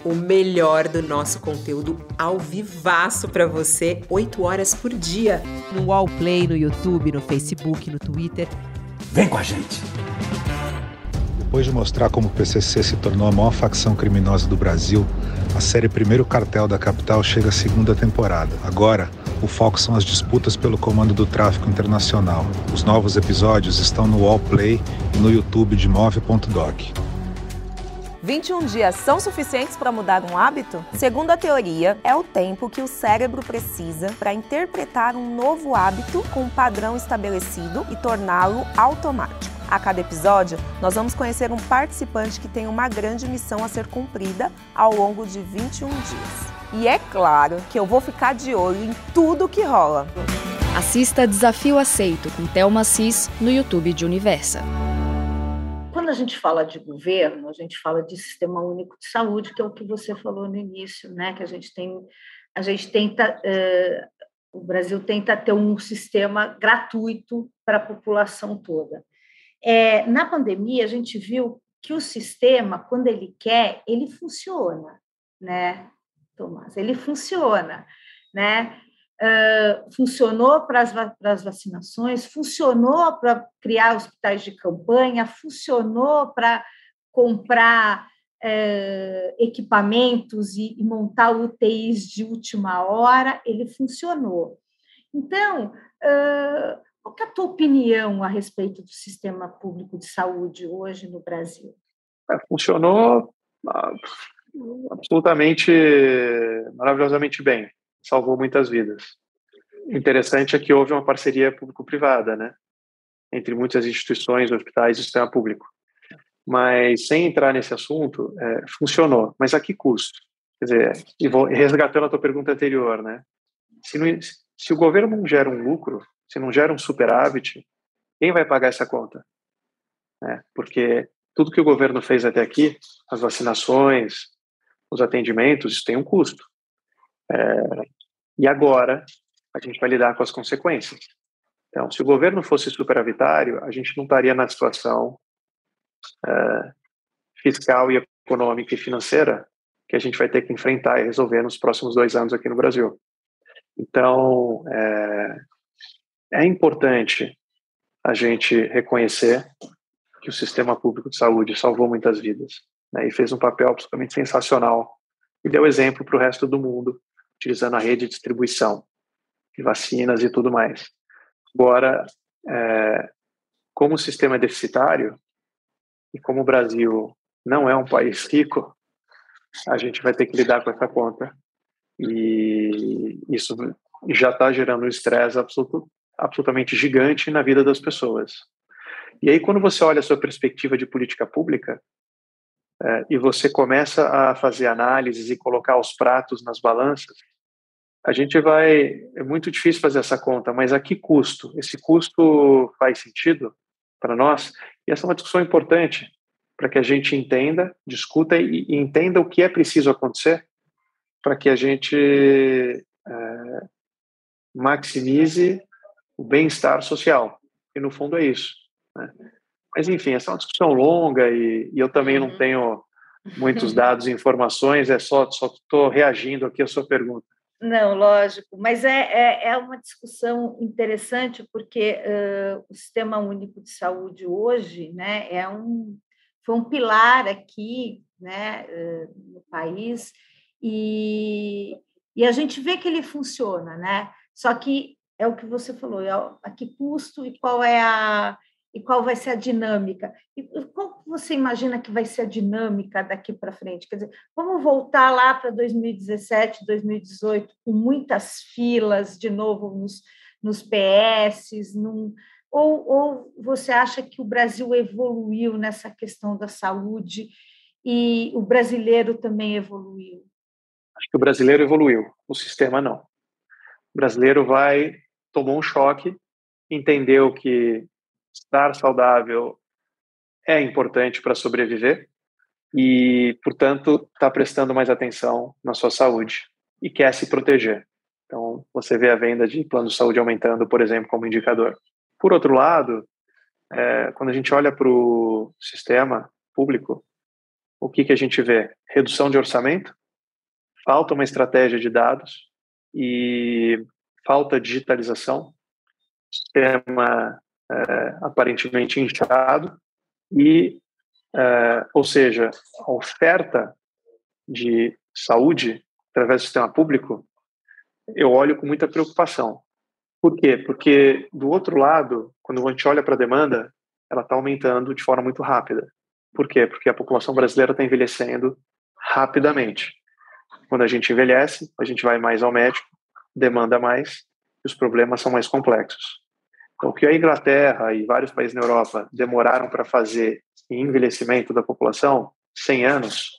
O melhor do nosso conteúdo ao vivaço para você, 8 horas por dia. No UOL Play, no YouTube, no Facebook, no Twitter. Vem com a gente! Depois de mostrar como o PCC se tornou a maior facção criminosa do Brasil, a série Primeiro Cartel da Capital chega à segunda temporada. Agora, o foco são as disputas pelo comando do tráfico internacional. Os novos episódios estão no Wallplay e no YouTube de Move.doc. 21 dias são suficientes para mudar um hábito? Segundo a teoria, é o tempo que o cérebro precisa para interpretar um novo hábito com um padrão estabelecido e torná-lo automático. A cada episódio, nós vamos conhecer um participante que tem uma grande missão a ser cumprida ao longo de 21 dias. E é claro que eu vou ficar de olho em tudo que rola. Assista Desafio Aceito com Thelma Cis no YouTube de Universa quando a gente fala de governo, a gente fala de sistema único de saúde, que é o que você falou no início, né? Que a gente tem, a gente tenta, uh, o Brasil tenta ter um sistema gratuito para a população toda. É, na pandemia, a gente viu que o sistema, quando ele quer, ele funciona, né, Tomás? Ele funciona, né? Uh, funcionou para as, para as vacinações, funcionou para criar hospitais de campanha, funcionou para comprar uh, equipamentos e, e, montar UTIs de última hora, ele funcionou. Então, uh, qual é a tua opinião a respeito do sistema público de saúde hoje no Brasil? É, funcionou ah, absolutamente maravilhosamente bem salvou muitas vidas. Interessante é que houve uma parceria público-privada, né? Entre muitas instituições, hospitais e sistema público. Mas, sem entrar nesse assunto, é, funcionou. Mas a que custo? Quer dizer, e vou resgatando a tua pergunta anterior, né? Se, não, se o governo não gera um lucro, se não gera um superávit, quem vai pagar essa conta? É, porque tudo que o governo fez até aqui, as vacinações, os atendimentos, isso tem um custo. É, e agora a gente vai lidar com as consequências. Então, se o governo fosse superavitário, a gente não estaria na situação é, fiscal e econômica e financeira que a gente vai ter que enfrentar e resolver nos próximos dois anos aqui no Brasil. Então, é, é importante a gente reconhecer que o sistema público de saúde salvou muitas vidas né, e fez um papel absolutamente sensacional e deu exemplo para o resto do mundo utilizando a rede de distribuição de vacinas e tudo mais. Agora, é, como o sistema é deficitário e como o Brasil não é um país rico, a gente vai ter que lidar com essa conta e isso já está gerando um estresse absoluto, absolutamente gigante na vida das pessoas. E aí, quando você olha a sua perspectiva de política pública, é, e você começa a fazer análises e colocar os pratos nas balanças, a gente vai. É muito difícil fazer essa conta, mas a que custo? Esse custo faz sentido para nós? E essa é uma discussão importante para que a gente entenda, discuta e, e entenda o que é preciso acontecer para que a gente é, maximize o bem-estar social. E no fundo é isso. Né? Mas, enfim, essa é uma discussão longa e, e eu também não uhum. tenho muitos dados e informações, é só estou reagindo aqui à sua pergunta. Não, lógico, mas é, é, é uma discussão interessante porque uh, o Sistema Único de Saúde hoje né, é um, foi um pilar aqui né, uh, no país e, e a gente vê que ele funciona, né? Só que é o que você falou, é a que custo e qual é a, e qual vai ser a dinâmica. E qual você imagina que vai ser a dinâmica daqui para frente? Quer dizer, vamos voltar lá para 2017, 2018, com muitas filas de novo nos, nos PS, num, ou, ou você acha que o Brasil evoluiu nessa questão da saúde e o brasileiro também evoluiu? Acho que o brasileiro evoluiu, o sistema não. O brasileiro vai, tomou um choque, entendeu que estar saudável é importante para sobreviver e, portanto, está prestando mais atenção na sua saúde e quer se proteger. Então, você vê a venda de plano de saúde aumentando, por exemplo, como indicador. Por outro lado, é, quando a gente olha para o sistema público, o que, que a gente vê? Redução de orçamento, falta uma estratégia de dados e falta digitalização, sistema é, aparentemente inchado e é, ou seja, a oferta de saúde através do sistema público, eu olho com muita preocupação. Por quê? Porque, do outro lado, quando a gente olha para a demanda, ela está aumentando de forma muito rápida. Por quê? Porque a população brasileira está envelhecendo rapidamente. Quando a gente envelhece, a gente vai mais ao médico, demanda mais, e os problemas são mais complexos. Então, o que a Inglaterra e vários países na Europa demoraram para fazer em envelhecimento da população, 100 anos,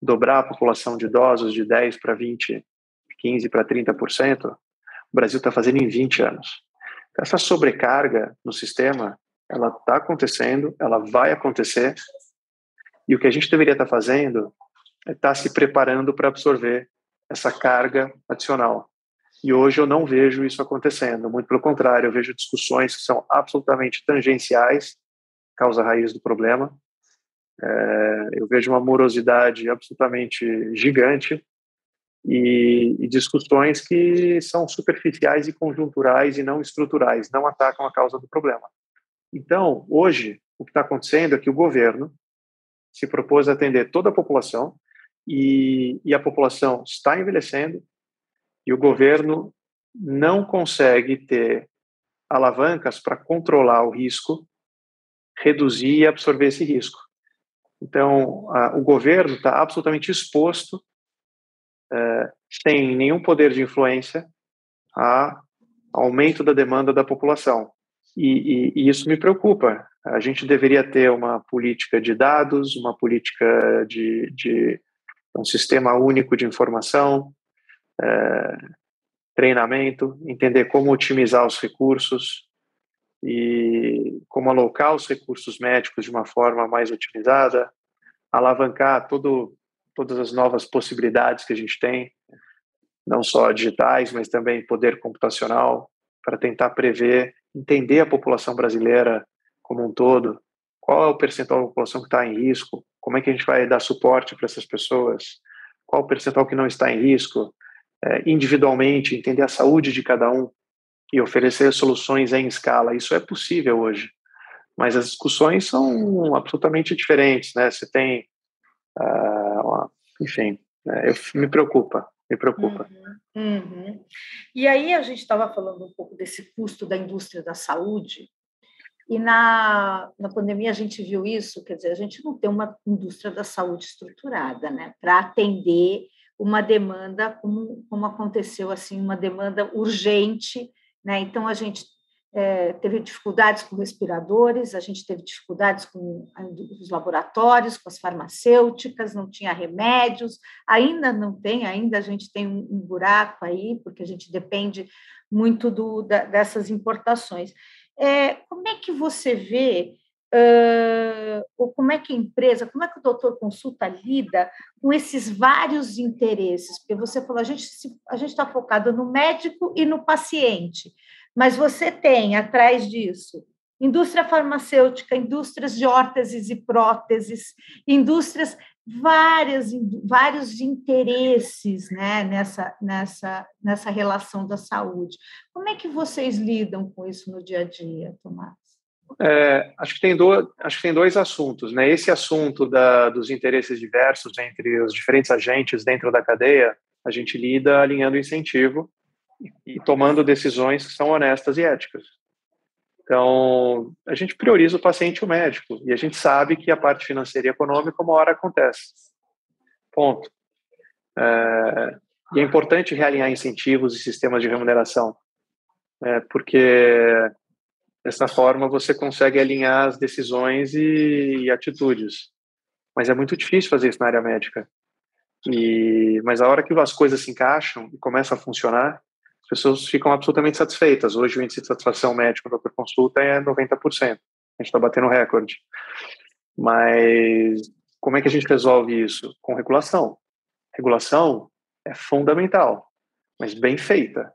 dobrar a população de idosos de 10 para 20, 15 para 30%, o Brasil está fazendo em 20 anos. Essa sobrecarga no sistema, ela está acontecendo, ela vai acontecer, e o que a gente deveria estar tá fazendo é estar tá se preparando para absorver essa carga adicional. E hoje eu não vejo isso acontecendo, muito pelo contrário, eu vejo discussões que são absolutamente tangenciais, causa raiz do problema. É, eu vejo uma morosidade absolutamente gigante e, e, discussões que são superficiais e conjunturais e não estruturais, não atacam a causa do problema. Então, hoje, o que está acontecendo é que o governo se propôs a atender toda a população e, e a população está envelhecendo, e o governo não consegue ter alavancas para controlar o risco, reduzir e absorver esse risco. Então, a, o governo está absolutamente exposto, é, sem nenhum poder de influência, a aumento da demanda da população. E, e, e, isso me preocupa. A gente deveria ter uma política de dados, uma política de, de um sistema único de informação, é, treinamento, entender como otimizar os recursos e como alocar os recursos médicos de uma forma mais otimizada, alavancar todo, todas as novas possibilidades que a gente tem, não só digitais, mas também poder computacional, para tentar prever, entender a população brasileira como um todo, qual é o percentual da população que está em risco, como é que a gente vai dar suporte para essas pessoas, qual o percentual que não está em risco, individualmente, entender a saúde de cada um e oferecer soluções em escala. Isso é possível hoje, mas as discussões são absolutamente diferentes, né? Você tem, uh, enfim, é, eu, me preocupa, me preocupa. Uhum, uhum. E aí a gente estava falando um pouco desse custo da indústria da saúde, e na, na pandemia a gente viu isso, quer dizer, a gente não tem uma indústria da saúde estruturada, né, para atender uma demanda como, como aconteceu assim, uma demanda urgente, né? Então a gente é, teve dificuldades com respiradores, a gente teve dificuldades com os laboratórios, com as farmacêuticas, não tinha remédios, ainda não tem, ainda a gente tem um, um buraco aí, porque a gente depende muito do, da, dessas importações. É, como é que você vê Uh, ou como é que a empresa, como é que o doutor consulta lida com esses vários interesses? Porque você falou, a gente a está focado no médico e no paciente, mas você tem atrás disso indústria farmacêutica, indústrias de órteses e próteses, indústrias várias vários interesses né, nessa nessa nessa relação da saúde. Como é que vocês lidam com isso no dia a dia, Tomás? É, acho, que tem do, acho que tem dois assuntos. Né? Esse assunto da, dos interesses diversos entre os diferentes agentes dentro da cadeia, a gente lida alinhando incentivo e, tomando decisões que são honestas e éticas. Então, a gente prioriza o paciente e o médico, e a gente sabe que a parte financeira e econômica uma hora acontece. Ponto. É, e é importante realinhar incentivos e sistemas de remuneração, é, porque Dessa forma, você consegue alinhar as decisões e, e, atitudes. Mas é muito difícil fazer isso na área médica. E, mas a hora que as coisas se encaixam e começam a funcionar, as pessoas ficam absolutamente satisfeitas. Hoje o índice de satisfação médico da consulta é 90%. A gente está batendo recorde. Mas como é que a gente resolve isso? Com regulação. Regulação é fundamental, mas bem feita.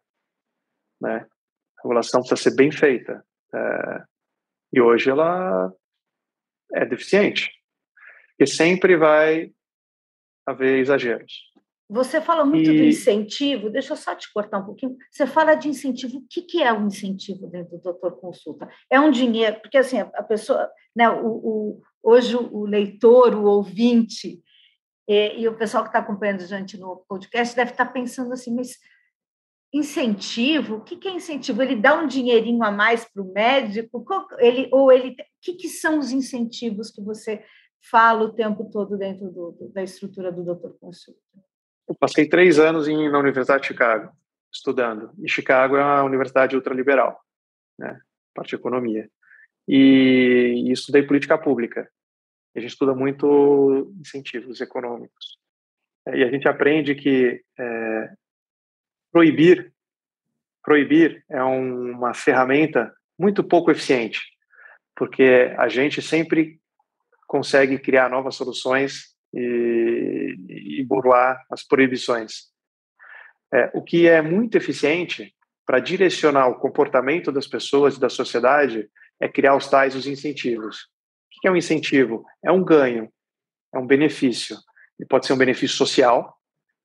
Né? A regulação precisa ser bem feita. É, e hoje ela é deficiente, porque sempre vai haver exageros. Você fala muito e... do incentivo, deixa eu só te cortar um pouquinho. Você fala de incentivo, o que, que é um incentivo dentro do doutor consulta? É um dinheiro, porque assim, a pessoa, né, o, o, hoje o leitor, o ouvinte, e, e o pessoal que está acompanhando a gente no podcast deve estar tá pensando assim, mas incentivo, o que, é incentivo? Ele dá um dinheirinho a mais para o médico? Ele, ou ele. O que, que são os incentivos que você fala o tempo todo dentro do, da estrutura do doutor consulta? Eu passei três anos em, na Universidade de Chicago, estudando. E Chicago é uma universidade ultraliberal, né? parte de economia. E, e estudei política pública. A gente estuda muito incentivos econômicos. E a gente aprende que é, proibir proibir é um, uma ferramenta muito pouco eficiente, porque a gente sempre consegue criar novas soluções e, e burlar as proibições. É, o que é muito eficiente para direcionar o comportamento das pessoas e da sociedade é criar os tais os incentivos. O que é um incentivo? É um ganho, é um benefício. Ele pode ser um benefício social,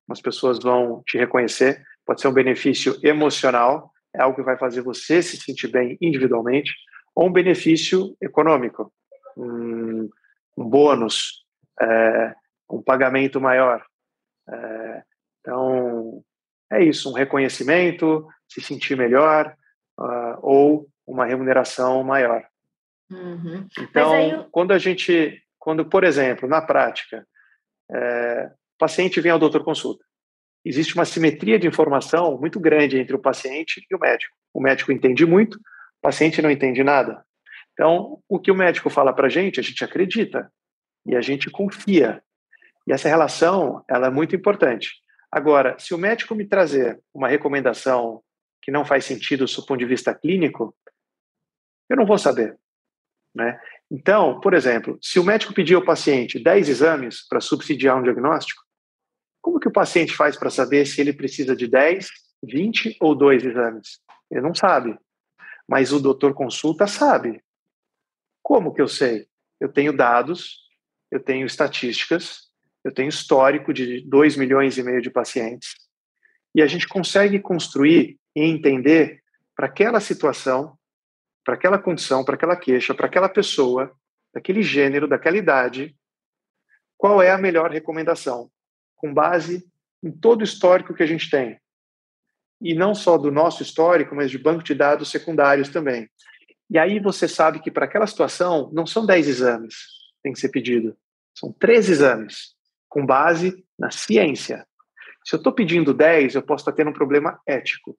as pessoas vão te reconhecer, pode ser um benefício emocional, é algo que vai fazer você se sentir bem individualmente, ou um benefício econômico, um, um bônus, é, um pagamento maior. É, então, é isso, um reconhecimento, se sentir melhor, uh, ou uma remuneração maior. Uhum. Então, eu... quando a gente, quando, por exemplo, na prática, é, o paciente vem ao doutor consulta, existe uma simetria de informação muito grande entre o paciente e o médico. O médico entende muito, o paciente não entende nada. Então, o que o médico fala para a gente, a gente acredita e a gente confia. E essa relação, ela é muito importante. Agora, se o médico me trazer uma recomendação que não faz sentido do ponto de vista clínico, eu não vou saber. Né? Então, por exemplo, se o médico pedir ao paciente 10 exames para subsidiar um diagnóstico, como que o paciente faz para saber se ele precisa de 10, 20 ou dois exames? Ele não sabe. Mas o doutor consulta sabe. Como que eu sei? Eu tenho dados, eu tenho estatísticas, eu tenho histórico de 2 milhões e meio de pacientes. E a gente consegue construir e entender para aquela situação, para aquela condição, para aquela queixa, para aquela pessoa, daquele gênero, daquela idade, qual é a melhor recomendação com base em todo o histórico que a gente tem. E não só do nosso histórico, mas de banco de dados secundários também. E aí você sabe que para aquela situação não são 10 exames que tem que ser pedido, são 13 exames, com base na ciência. Se eu estou pedindo 10, eu posso estar tendo um problema ético.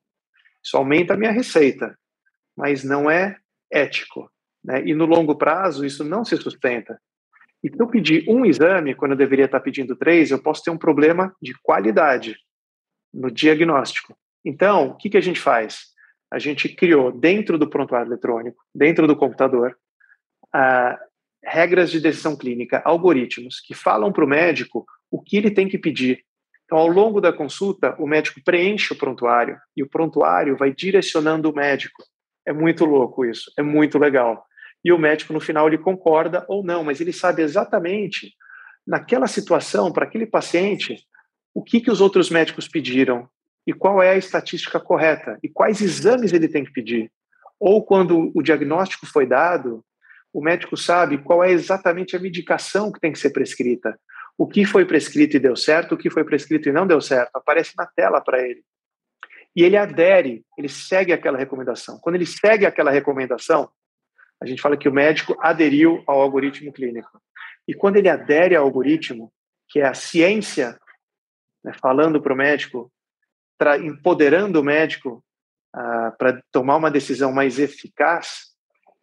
Isso aumenta a minha receita, mas não é ético. Né? E no longo prazo, isso não se sustenta. E se eu pedir um exame, quando eu deveria estar pedindo três, eu posso ter um problema de qualidade no diagnóstico. Então, o que, que a gente faz? A gente criou dentro do prontuário eletrônico, dentro do computador, regras de decisão clínica, algoritmos que falam para o médico o que ele tem que pedir. Então, ao longo da consulta, o médico preenche o prontuário e o prontuário vai direcionando o médico. É muito louco isso, é muito legal e o médico no final ele concorda ou não, mas ele sabe exatamente naquela situação para aquele paciente o que que os outros médicos pediram e qual é a estatística correta e quais exames ele tem que pedir. Ou quando o diagnóstico foi dado, o médico sabe qual é exatamente a medicação que tem que ser prescrita. O que foi prescrito e deu certo, o que foi prescrito e não deu certo, aparece na tela para ele. E ele adere, ele segue aquela recomendação. Quando ele segue aquela recomendação, a gente fala que o médico aderiu ao algoritmo clínico. E quando ele adere ao algoritmo, que é a ciência, né, falando para o médico, empoderando o médico ah, para tomar uma decisão mais eficaz,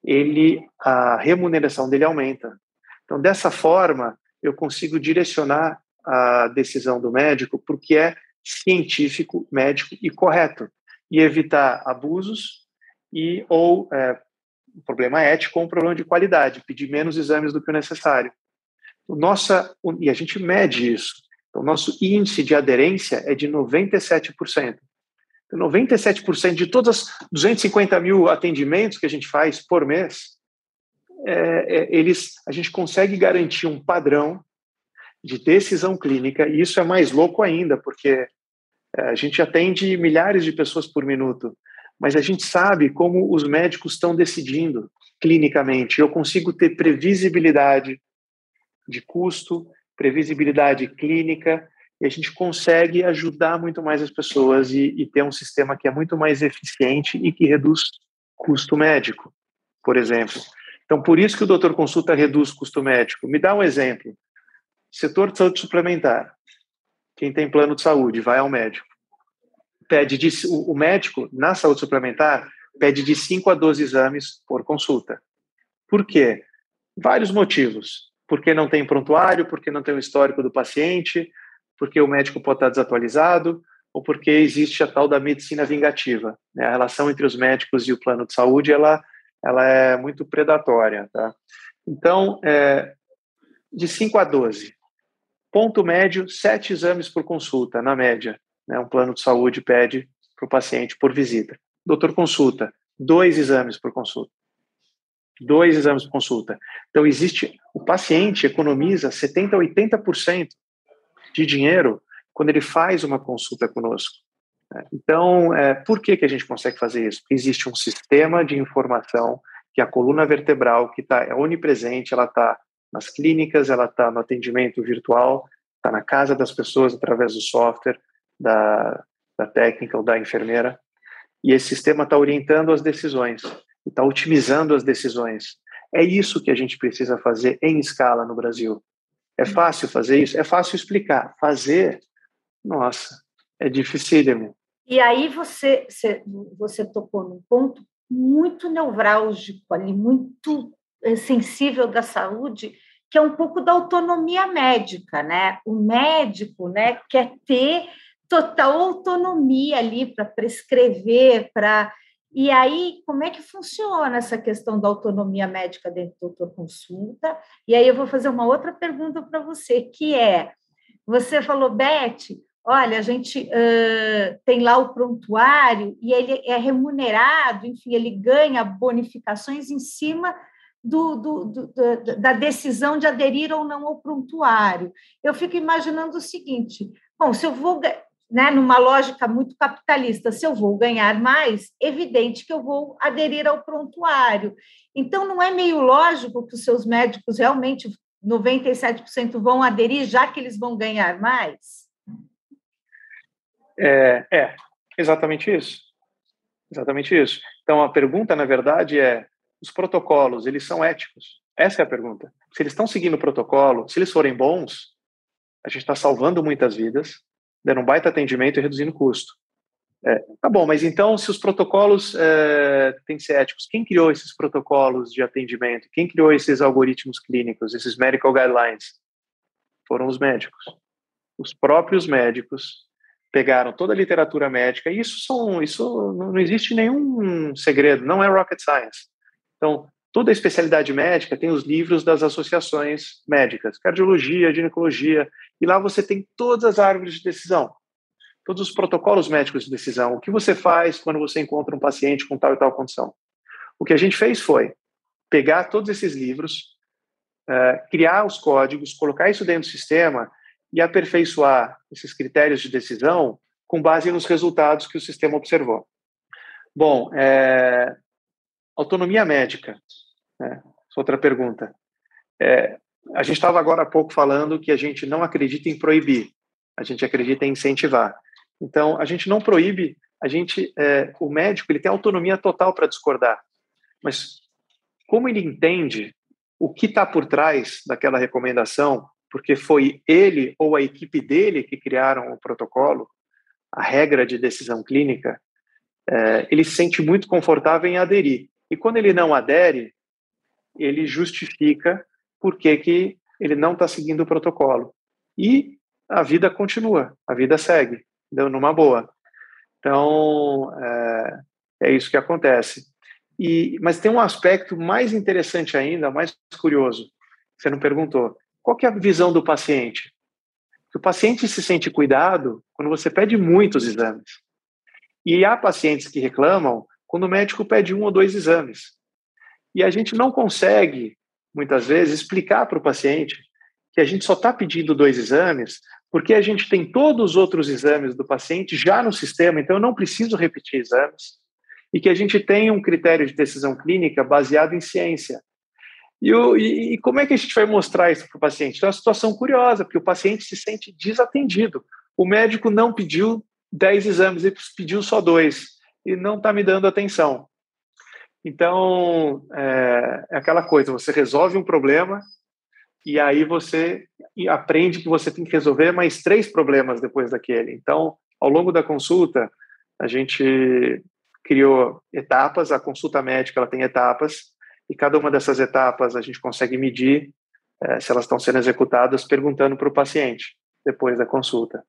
ele a remuneração dele aumenta. Então, dessa forma, eu consigo direcionar a decisão do médico porque é científico, médico e correto e evitar abusos e ou é, um problema ético ou um problema de qualidade, pedir menos exames do que o necessário. O nossa, e a gente mede isso. Então, o nosso índice de aderência é de 97%. Então, 97% de todos os 250 mil atendimentos que a gente faz por mês, é, é, eles, a gente consegue garantir um padrão de decisão clínica, e isso é mais louco ainda, porque é, a gente atende milhares de pessoas por minuto mas a gente sabe como os médicos estão decidindo clinicamente. Eu consigo ter previsibilidade de custo, previsibilidade clínica, e a gente consegue ajudar muito mais as pessoas e, e ter um sistema que é muito mais eficiente e que reduz custo médico, por exemplo. Então, por isso que o doutor consulta reduz custo médico. Me dá um exemplo. Setor de saúde suplementar. Quem tem plano de saúde vai ao médico. Pede de, o, o médico, na saúde suplementar, pede de 5 a 12 exames por consulta. Por quê? Vários motivos. Porque não tem prontuário, porque não tem o histórico do paciente, porque o médico pode estar desatualizado, ou porque existe a tal da medicina vingativa. Né? A relação entre os médicos e o plano de saúde ela, ela é muito predatória. Tá? Então, é, de 5 a 12. Ponto médio, sete exames por consulta, na média. Né? Um plano de saúde pede para o paciente por visita. Doutor consulta, dois exames por consulta. Dois exames por consulta. Então, existe. O paciente economiza 70% a 80% de dinheiro quando ele faz uma consulta conosco. Né? Então, é, por que, que a gente consegue fazer isso? Porque existe um sistema de informação que a coluna vertebral, que está é onipresente, ela está nas clínicas, ela está no atendimento virtual, está na casa das pessoas através do software, da, da técnica ou da enfermeira. E esse sistema está orientando as decisões, está otimizando as decisões. É isso que a gente precisa fazer em escala no Brasil. É fácil fazer isso? É fácil explicar. Fazer, nossa, é dificílimo. E aí você, você, você tocou num ponto muito nevrálgico ali, muito eh, sensível da saúde, que é um pouco da autonomia médica, né? O médico, né, quer ter total autonomia ali para prescrever, para e aí, como é que funciona essa questão da autonomia médica dentro do doutor consulta? E aí eu vou fazer uma outra pergunta para você, que é, você falou, Beth, olha, a gente uh, tem lá o prontuário e ele é remunerado, enfim, ele ganha bonificações em cima do, do, do, da decisão de aderir ou não ao prontuário. Eu fico imaginando o seguinte: bom, se eu vou né, numa lógica muito capitalista, se eu vou ganhar mais, evidente que eu vou aderir ao prontuário. Então, não é meio lógico que os seus médicos realmente 97% vão aderir, já que eles vão ganhar mais? É, é, exatamente isso. Exatamente isso. Então, a pergunta, na verdade, é: os protocolos, eles são éticos? Essa é a pergunta. Se eles estão seguindo o protocolo, se eles forem bons, a gente está salvando muitas vidas, dando um baita atendimento e reduzindo custo. É, tá bom, mas então, se os protocolos é, têm que ser éticos, quem criou esses protocolos de atendimento? Quem criou esses algoritmos clínicos, esses medical guidelines? Foram os médicos. Os próprios médicos pegaram toda a literatura médica, e isso, são, isso não existe nenhum segredo, não é rocket science. Então, toda a especialidade médica tem os livros das associações médicas, cardiologia, ginecologia, e lá você tem todas as árvores de decisão, todos os protocolos médicos de decisão. O que você faz quando você encontra um paciente com tal e tal condição? O que a gente fez foi pegar todos esses livros, uh, criar os códigos, colocar isso dentro do sistema e aperfeiçoar esses critérios de decisão com base nos resultados que o sistema observou. Bom, é, autonomia médica. Né? Outra pergunta. É, a gente estava agora há pouco falando que a gente não acredita em proibir, a gente acredita em incentivar. Então, a gente não proíbe, a gente, é, o médico ele tem autonomia total para discordar, mas como ele entende o que está por trás daquela recomendação, porque foi ele ou a equipe dele que criaram o protocolo, a regra de decisão clínica, é, ele se sente muito confortável em aderir. E quando ele não adere, ele justifica por que, que ele não está seguindo o protocolo. E a vida continua, a vida segue, deu numa boa. Então, é, é isso que acontece. E, mas tem um aspecto mais interessante ainda, mais curioso. Você não perguntou. Qual é a visão do paciente? Que o paciente se sente cuidado quando você pede muitos exames. E há pacientes que reclamam quando o médico pede um ou dois exames. E a gente não consegue, muitas vezes, explicar para o paciente que a gente só está pedindo dois exames porque a gente tem todos os outros exames do paciente já no sistema, então eu não preciso repetir exames, e que a gente tem um critério de decisão clínica baseado em ciência. E, o, e, e, como é que a gente vai mostrar isso para o paciente? Então, é uma situação curiosa, porque o paciente se sente desatendido. O médico não pediu 10 exames, ele pediu só dois, e não está me dando atenção. Então, é, é, aquela coisa, você resolve um problema e aí você aprende que você tem que resolver mais três problemas depois daquele. Então, ao longo da consulta, a gente criou etapas, a consulta médica ela tem etapas, e cada uma dessas etapas a gente consegue medir é, se elas estão sendo executadas perguntando para o paciente depois da consulta.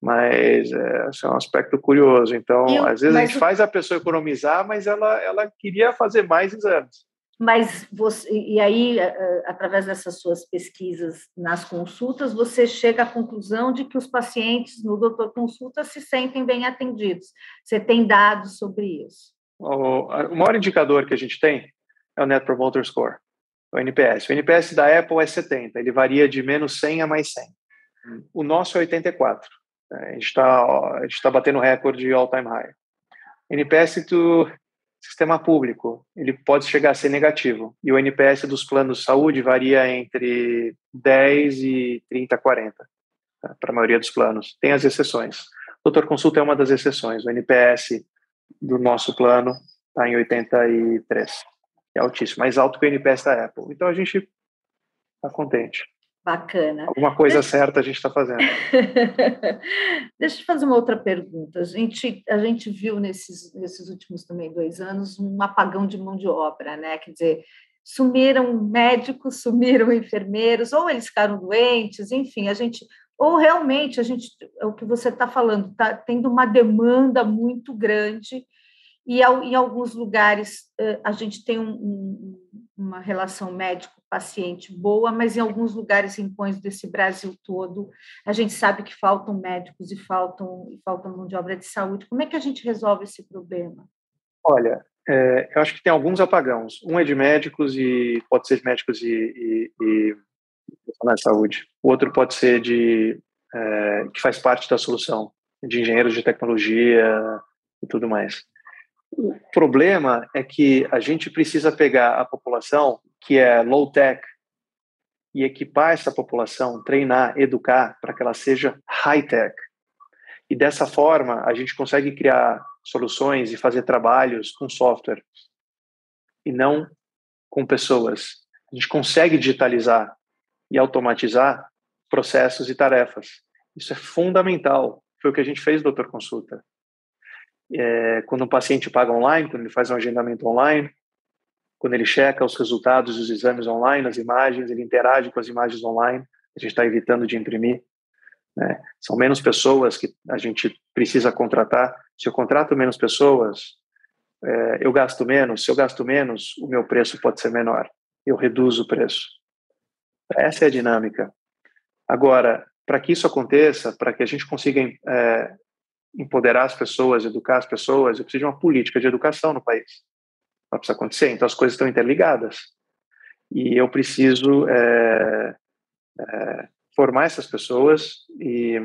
Mas é, esse é um aspecto curioso. Então, eu, às vezes a gente o... faz a pessoa economizar, mas ela, ela queria fazer mais exames. Mas você, e aí, através dessas suas pesquisas nas consultas, você chega à conclusão de que os pacientes no doutor consulta se sentem bem atendidos. Você tem dados sobre isso? O, o maior indicador que a gente tem é o Net Promoter Score, o NPS. O NPS da Apple é 70, ele varia de menos 100 a mais 100. O nosso é 84. A gente está tá batendo recorde all-time high. NPS do sistema público, ele pode chegar a ser negativo. E o NPS dos planos de saúde varia entre 10 e 30, 40, tá? para a maioria dos planos. Tem as exceções. Doutor Consulta é uma das exceções. O NPS do nosso plano está em 83 é altíssimo, mais alto que o NPS da Apple. Então a gente está contente. Bacana. Alguma coisa Deixa... certa a gente está fazendo. Deixa eu fazer uma outra pergunta. A gente, a gente viu nesses, nesses últimos também dois anos um apagão de mão de obra, né? Quer dizer, sumiram médicos, sumiram enfermeiros, ou eles ficaram doentes, enfim, a gente ou realmente a gente, é o que você está falando, está tendo uma demanda muito grande e em alguns lugares a gente tem um, um, uma relação médico-paciente boa, mas em alguns lugares, em pões desse Brasil todo, a gente sabe que faltam médicos e faltam, e faltam mão de obra de saúde. Como é que a gente resolve esse problema? Olha, é, eu acho que tem alguns apagãos. Um é de médicos e pode ser de médicos e, e, e de saúde. O outro pode ser de é, que faz parte da solução, de engenheiros de tecnologia e tudo mais. O problema é que a gente precisa pegar a população que é low tech e equipar essa população, treinar, educar para que ela seja high tech. E dessa forma a gente consegue criar soluções e fazer trabalhos com software e não com pessoas. A gente consegue digitalizar e automatizar processos e tarefas. Isso é fundamental. Foi o que a gente fez, doutor Consulta é, quando um paciente paga online, quando ele faz um agendamento online, quando ele checa os resultados dos exames online, as imagens, ele interage com as imagens online, a gente está evitando de imprimir. Né? São menos pessoas que a gente precisa contratar. Se eu contrato menos pessoas, é, eu gasto menos. Se eu gasto menos, o meu preço pode ser menor. Eu reduzo o preço. Essa é a dinâmica. Agora, para que isso aconteça, para que a gente consiga é, empoderar as pessoas, educar as pessoas, eu preciso de uma política de educação no país. Para isso acontecer. Então, as coisas estão interligadas. E eu preciso é, é, formar essas pessoas e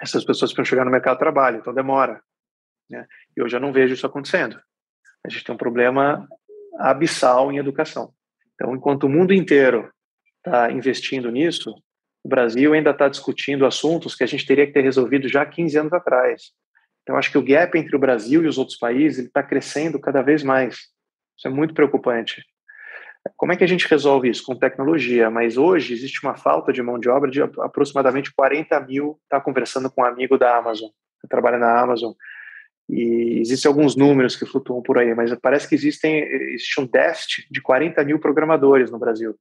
essas pessoas precisam chegar no mercado de trabalho, então demora. Né? E eu já não vejo isso acontecendo. A gente tem um problema abissal em educação. Então, enquanto o mundo inteiro está investindo nisso, o Brasil ainda está discutindo assuntos que a gente teria que ter resolvido já 15 anos atrás. Então, acho que o gap entre o Brasil e os outros países está crescendo cada vez mais. Isso é muito preocupante. Como é que a gente resolve isso? Com tecnologia. Mas hoje existe uma falta de mão de obra de aproximadamente 40 mil. Está conversando com um amigo da Amazon, que trabalha na Amazon. E existem alguns números que flutuam por aí, mas parece que existem, existe um déficit de 40 mil programadores no Brasil.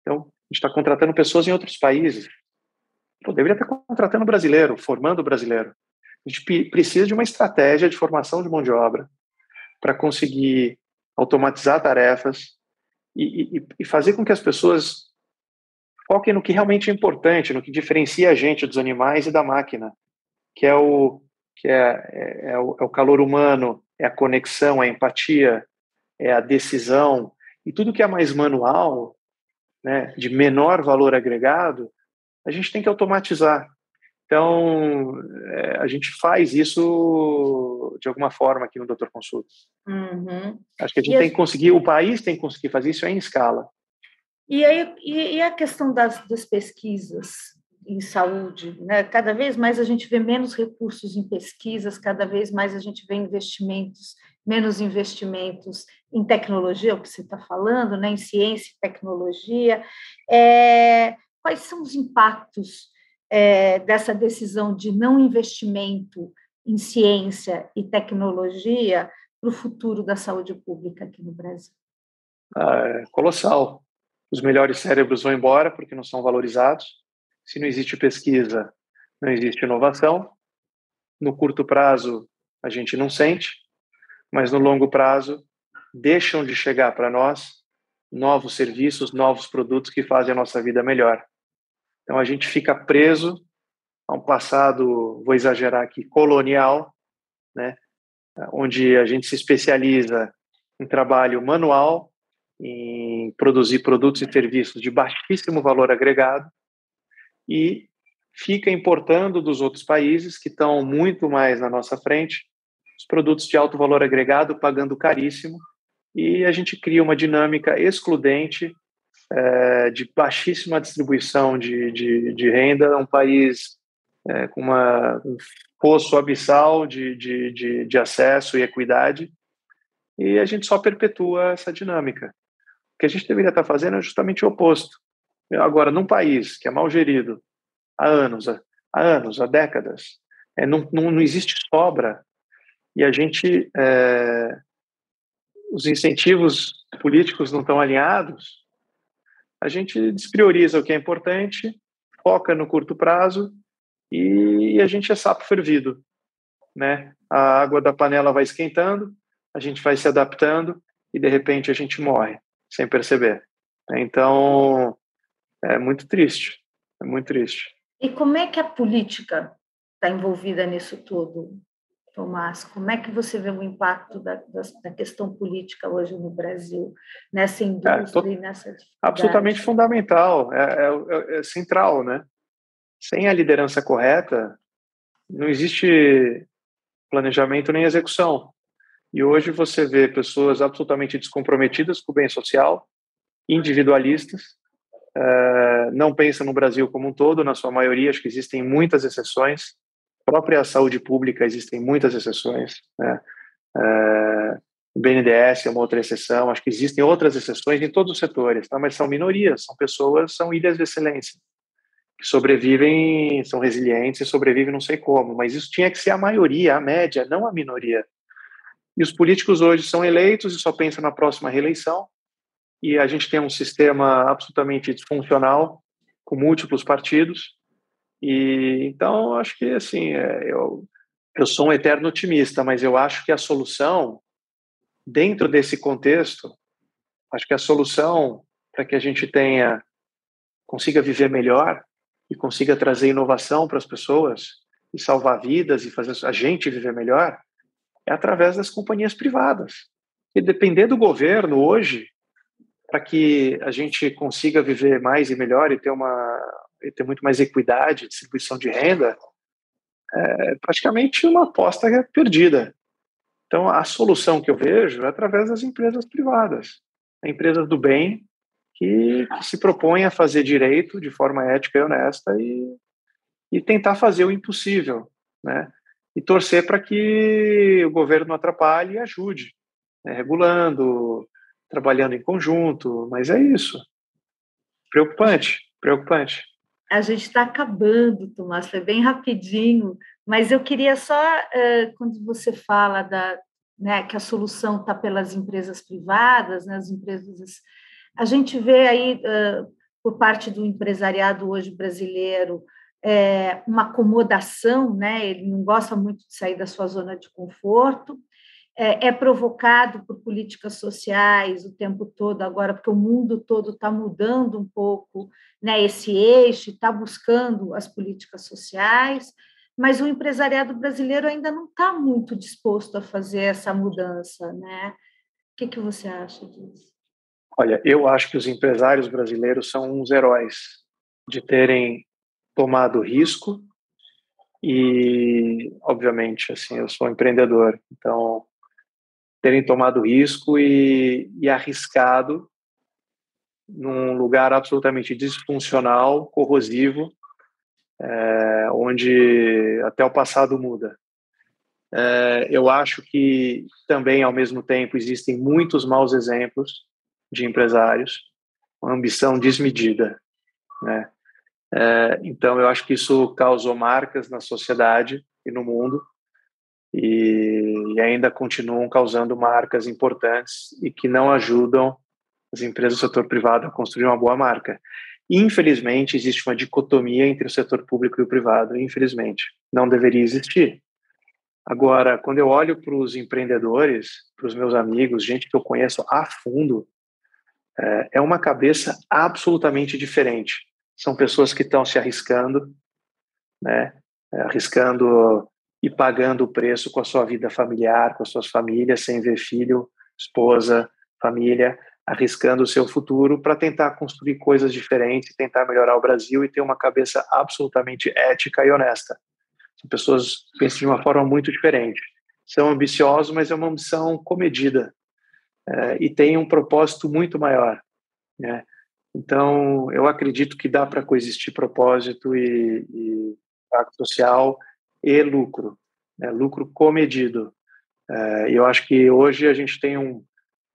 Então, gente está contratando pessoas em outros países. Pô, deveria estar contratando brasileiro, formando brasileiro. A gente precisa de uma estratégia de formação de mão de obra para conseguir automatizar tarefas e, e, e, fazer com que as pessoas foquem no que realmente é importante, no que diferencia a gente dos animais e da máquina, que é o que é, é, é, o, é o calor humano, é a conexão, a empatia, é a decisão e tudo que é mais manual né, de menor valor agregado, a gente tem que automatizar. Então, é, a gente faz isso de alguma forma aqui no Doutor Consulta. Uhum. Acho que a gente e tem que conseguir, o país tem que conseguir fazer isso em escala. E, aí, e, e a questão das, das pesquisas em saúde, né? Cada vez mais a gente vê menos recursos em pesquisas, cada vez mais a gente vê investimentos, menos investimentos em tecnologia, o que você está falando, né? Em ciência e tecnologia. É, quais são os impactos é, dessa decisão de não investimento em ciência e tecnologia para o futuro da saúde pública aqui no Brasil? Ah, é colossal. Os melhores cérebros vão embora porque não são valorizados se não existe pesquisa, não existe inovação. No curto prazo, a gente não sente, mas no longo prazo, deixam de chegar para nós novos serviços, novos produtos que fazem a nossa vida melhor. Então, a gente fica preso a um passado, vou exagerar aqui, colonial, né? onde a gente se especializa em trabalho manual, em produzir produtos e serviços de baixíssimo valor agregado, e fica importando dos outros países que estão muito mais na nossa frente os produtos de alto valor agregado, pagando caríssimo, e a gente cria uma dinâmica excludente é, de baixíssima distribuição de, de, de, renda, um país é, com uma, um poço abissal de, de, de, de acesso e equidade, e a gente só perpetua essa dinâmica. O que a gente deveria estar fazendo é justamente o oposto. Agora, num país que é mal gerido há anos, há, anos, há décadas, é, não, não, não existe sobra e a gente, é, os incentivos políticos não estão alinhados, a gente desprioriza o que é importante, foca no curto prazo e a gente é sapo fervido, né? A água da panela vai esquentando, a gente vai se adaptando e de repente a gente morre sem perceber. Então, é muito triste, é muito triste. E como é que a política está envolvida nisso tudo, Tomás? Como é que você vê o impacto da, da, da questão política hoje no Brasil, nessa é, indústria é, e nessa Absolutamente fundamental, é, é, é central, né? Sem a liderança correta, não existe planejamento nem execução. E hoje você vê pessoas absolutamente descomprometidas com o bem social, individualistas, uh, não pensa no Brasil como um todo, na sua maioria, acho que existem muitas exceções. Própria saúde pública existem muitas exceções. Né? Uh, o BNDES é uma outra exceção, acho que existem outras exceções em todos os setores, tá? mas são minorias, são pessoas, são ilhas de excelência, que sobrevivem, são resilientes e sobrevivem não sei como, mas isso tinha que ser a maioria, a média, não a minoria. E os políticos hoje são eleitos e só pensam na próxima reeleição, e a gente tem um sistema absolutamente disfuncional com múltiplos partidos e então acho que assim é, eu eu sou um eterno otimista mas eu acho que a solução dentro desse contexto acho que a solução para que a gente tenha consiga viver melhor e consiga trazer inovação para as pessoas e salvar vidas e fazer a gente viver melhor é através das companhias privadas. E depender do governo hoje para que a gente consiga viver mais e melhor e ter uma ter muito mais equidade, distribuição de renda, é praticamente uma aposta perdida. Então, a solução que eu vejo é através das empresas privadas, empresas do bem que, que se propõem a fazer direito de forma ética e honesta e, e tentar fazer o impossível, né? E torcer para que o governo atrapalhe e ajude, né? regulando, trabalhando em conjunto, mas é isso. Preocupante, preocupante. A gente está acabando, Tomás, foi bem rapidinho, mas eu queria só, quando você fala da, né, que a solução está pelas empresas privadas, né, as empresas, a gente vê aí, por parte do empresariado hoje brasileiro, é, uma acomodação, né? ele não gosta muito de sair da sua zona de conforto, é, é, provocado por políticas sociais o tempo todo agora, porque o mundo todo está mudando um pouco né, esse eixo, está buscando as políticas sociais, mas o empresariado brasileiro ainda não está muito disposto a fazer essa mudança. Né? O que, que você acha disso? Olha, eu acho que os empresários brasileiros são uns heróis de terem tomado risco e, obviamente, assim, eu sou empreendedor, então terem tomado risco e, e arriscado num lugar absolutamente disfuncional, corrosivo, é, onde até o passado muda. É, eu acho que também, ao mesmo tempo, existem muitos maus exemplos de empresários, uma ambição desmedida. Né? É, então, eu acho que isso causou marcas na sociedade e no mundo, e, ainda continuam causando marcas importantes e que não ajudam as empresas do setor privado a construir uma boa marca. Infelizmente, existe uma dicotomia entre o setor público e o privado. Infelizmente, não deveria existir. Agora, quando eu olho para os empreendedores, para os meus amigos, gente que eu conheço a fundo, é, é uma cabeça absolutamente diferente. São pessoas que estão se arriscando, né? É, arriscando e pagando o preço com a sua vida familiar, com as suas famílias, sem ver filho, esposa, família, arriscando o seu futuro para tentar construir coisas diferentes, tentar melhorar o Brasil e ter uma cabeça absolutamente ética e honesta. São pessoas que pensam de uma forma muito diferente. São ambiciosos, mas é uma ambição comedida é, e tem um propósito muito maior. Né? Então, eu acredito que dá para coexistir propósito e, e social e lucro, né? lucro comedido. É, eu acho que hoje a gente tem um,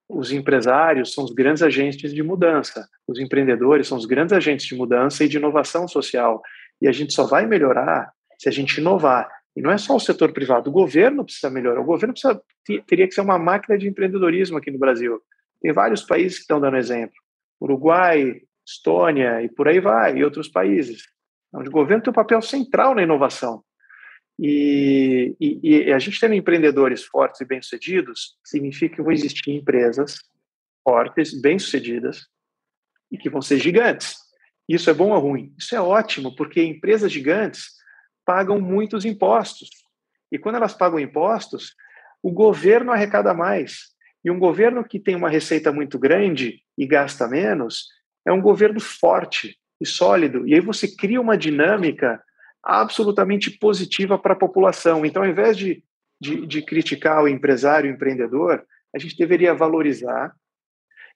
os empresários são os grandes agentes de mudança, os empreendedores são os grandes agentes de mudança e de inovação social. E a gente só vai melhorar se a gente inovar. E não é só o setor privado, o governo precisa melhorar. O governo precisa, teria que ser uma máquina de empreendedorismo aqui no Brasil. Tem vários países que estão dando exemplo. Uruguai, Estônia e por aí vai, e outros países. Onde o governo tem um papel central na inovação. E, e, e, a gente tendo empreendedores fortes e bem-sucedidos, significa que vão existir empresas fortes, bem-sucedidas, e que vão ser gigantes. Isso é bom ou ruim? Isso é ótimo, porque empresas gigantes pagam muitos impostos. E quando elas pagam impostos, o governo arrecada mais. E um governo que tem uma receita muito grande e gasta menos é um governo forte e sólido. E aí você cria uma dinâmica absolutamente positiva para a população. Então, ao invés de, de, de criticar o empresário, o empreendedor, a gente deveria valorizar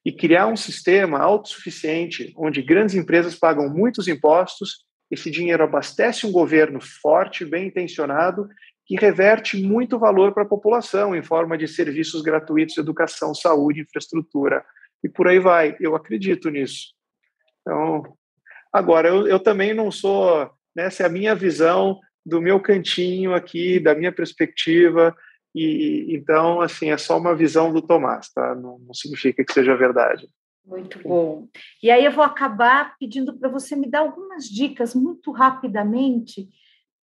e criar um sistema autossuficiente, onde grandes empresas pagam muitos impostos, esse dinheiro abastece um governo forte, bem intencionado, que reverte muito valor para a população em forma de serviços gratuitos, educação, saúde, infraestrutura e por aí vai. Eu acredito nisso. Então, agora, eu, eu também não sou essa é a minha visão do meu cantinho aqui, da minha perspectiva. E então, assim, é só uma visão do Tomás, tá? Não, não significa que seja verdade. Muito bom. E aí eu vou acabar pedindo para você me dar algumas dicas muito rapidamente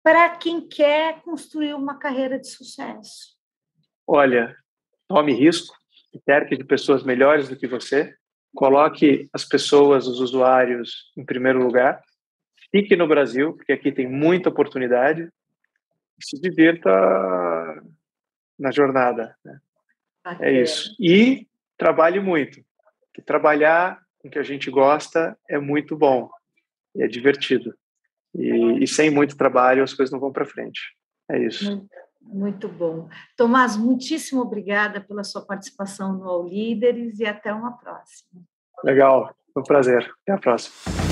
para quem quer construir uma carreira de sucesso. Olha, tome risco, cerque de pessoas melhores do que você, coloque as pessoas, os usuários em primeiro lugar, Fique no Brasil, porque aqui tem muita oportunidade. E se divirta na jornada. Né? É isso. E trabalhe muito. Que trabalhar com o que a gente gosta é muito bom. E é divertido. E, e sem muito trabalho as coisas não vão para frente. É isso. Muito, muito bom. Tomás, muitíssimo obrigada pela sua participação no All Líderes e até uma próxima. Legal. Foi um prazer. Até a próxima.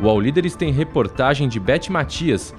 O All Líderes tem reportagem de Beth Matias,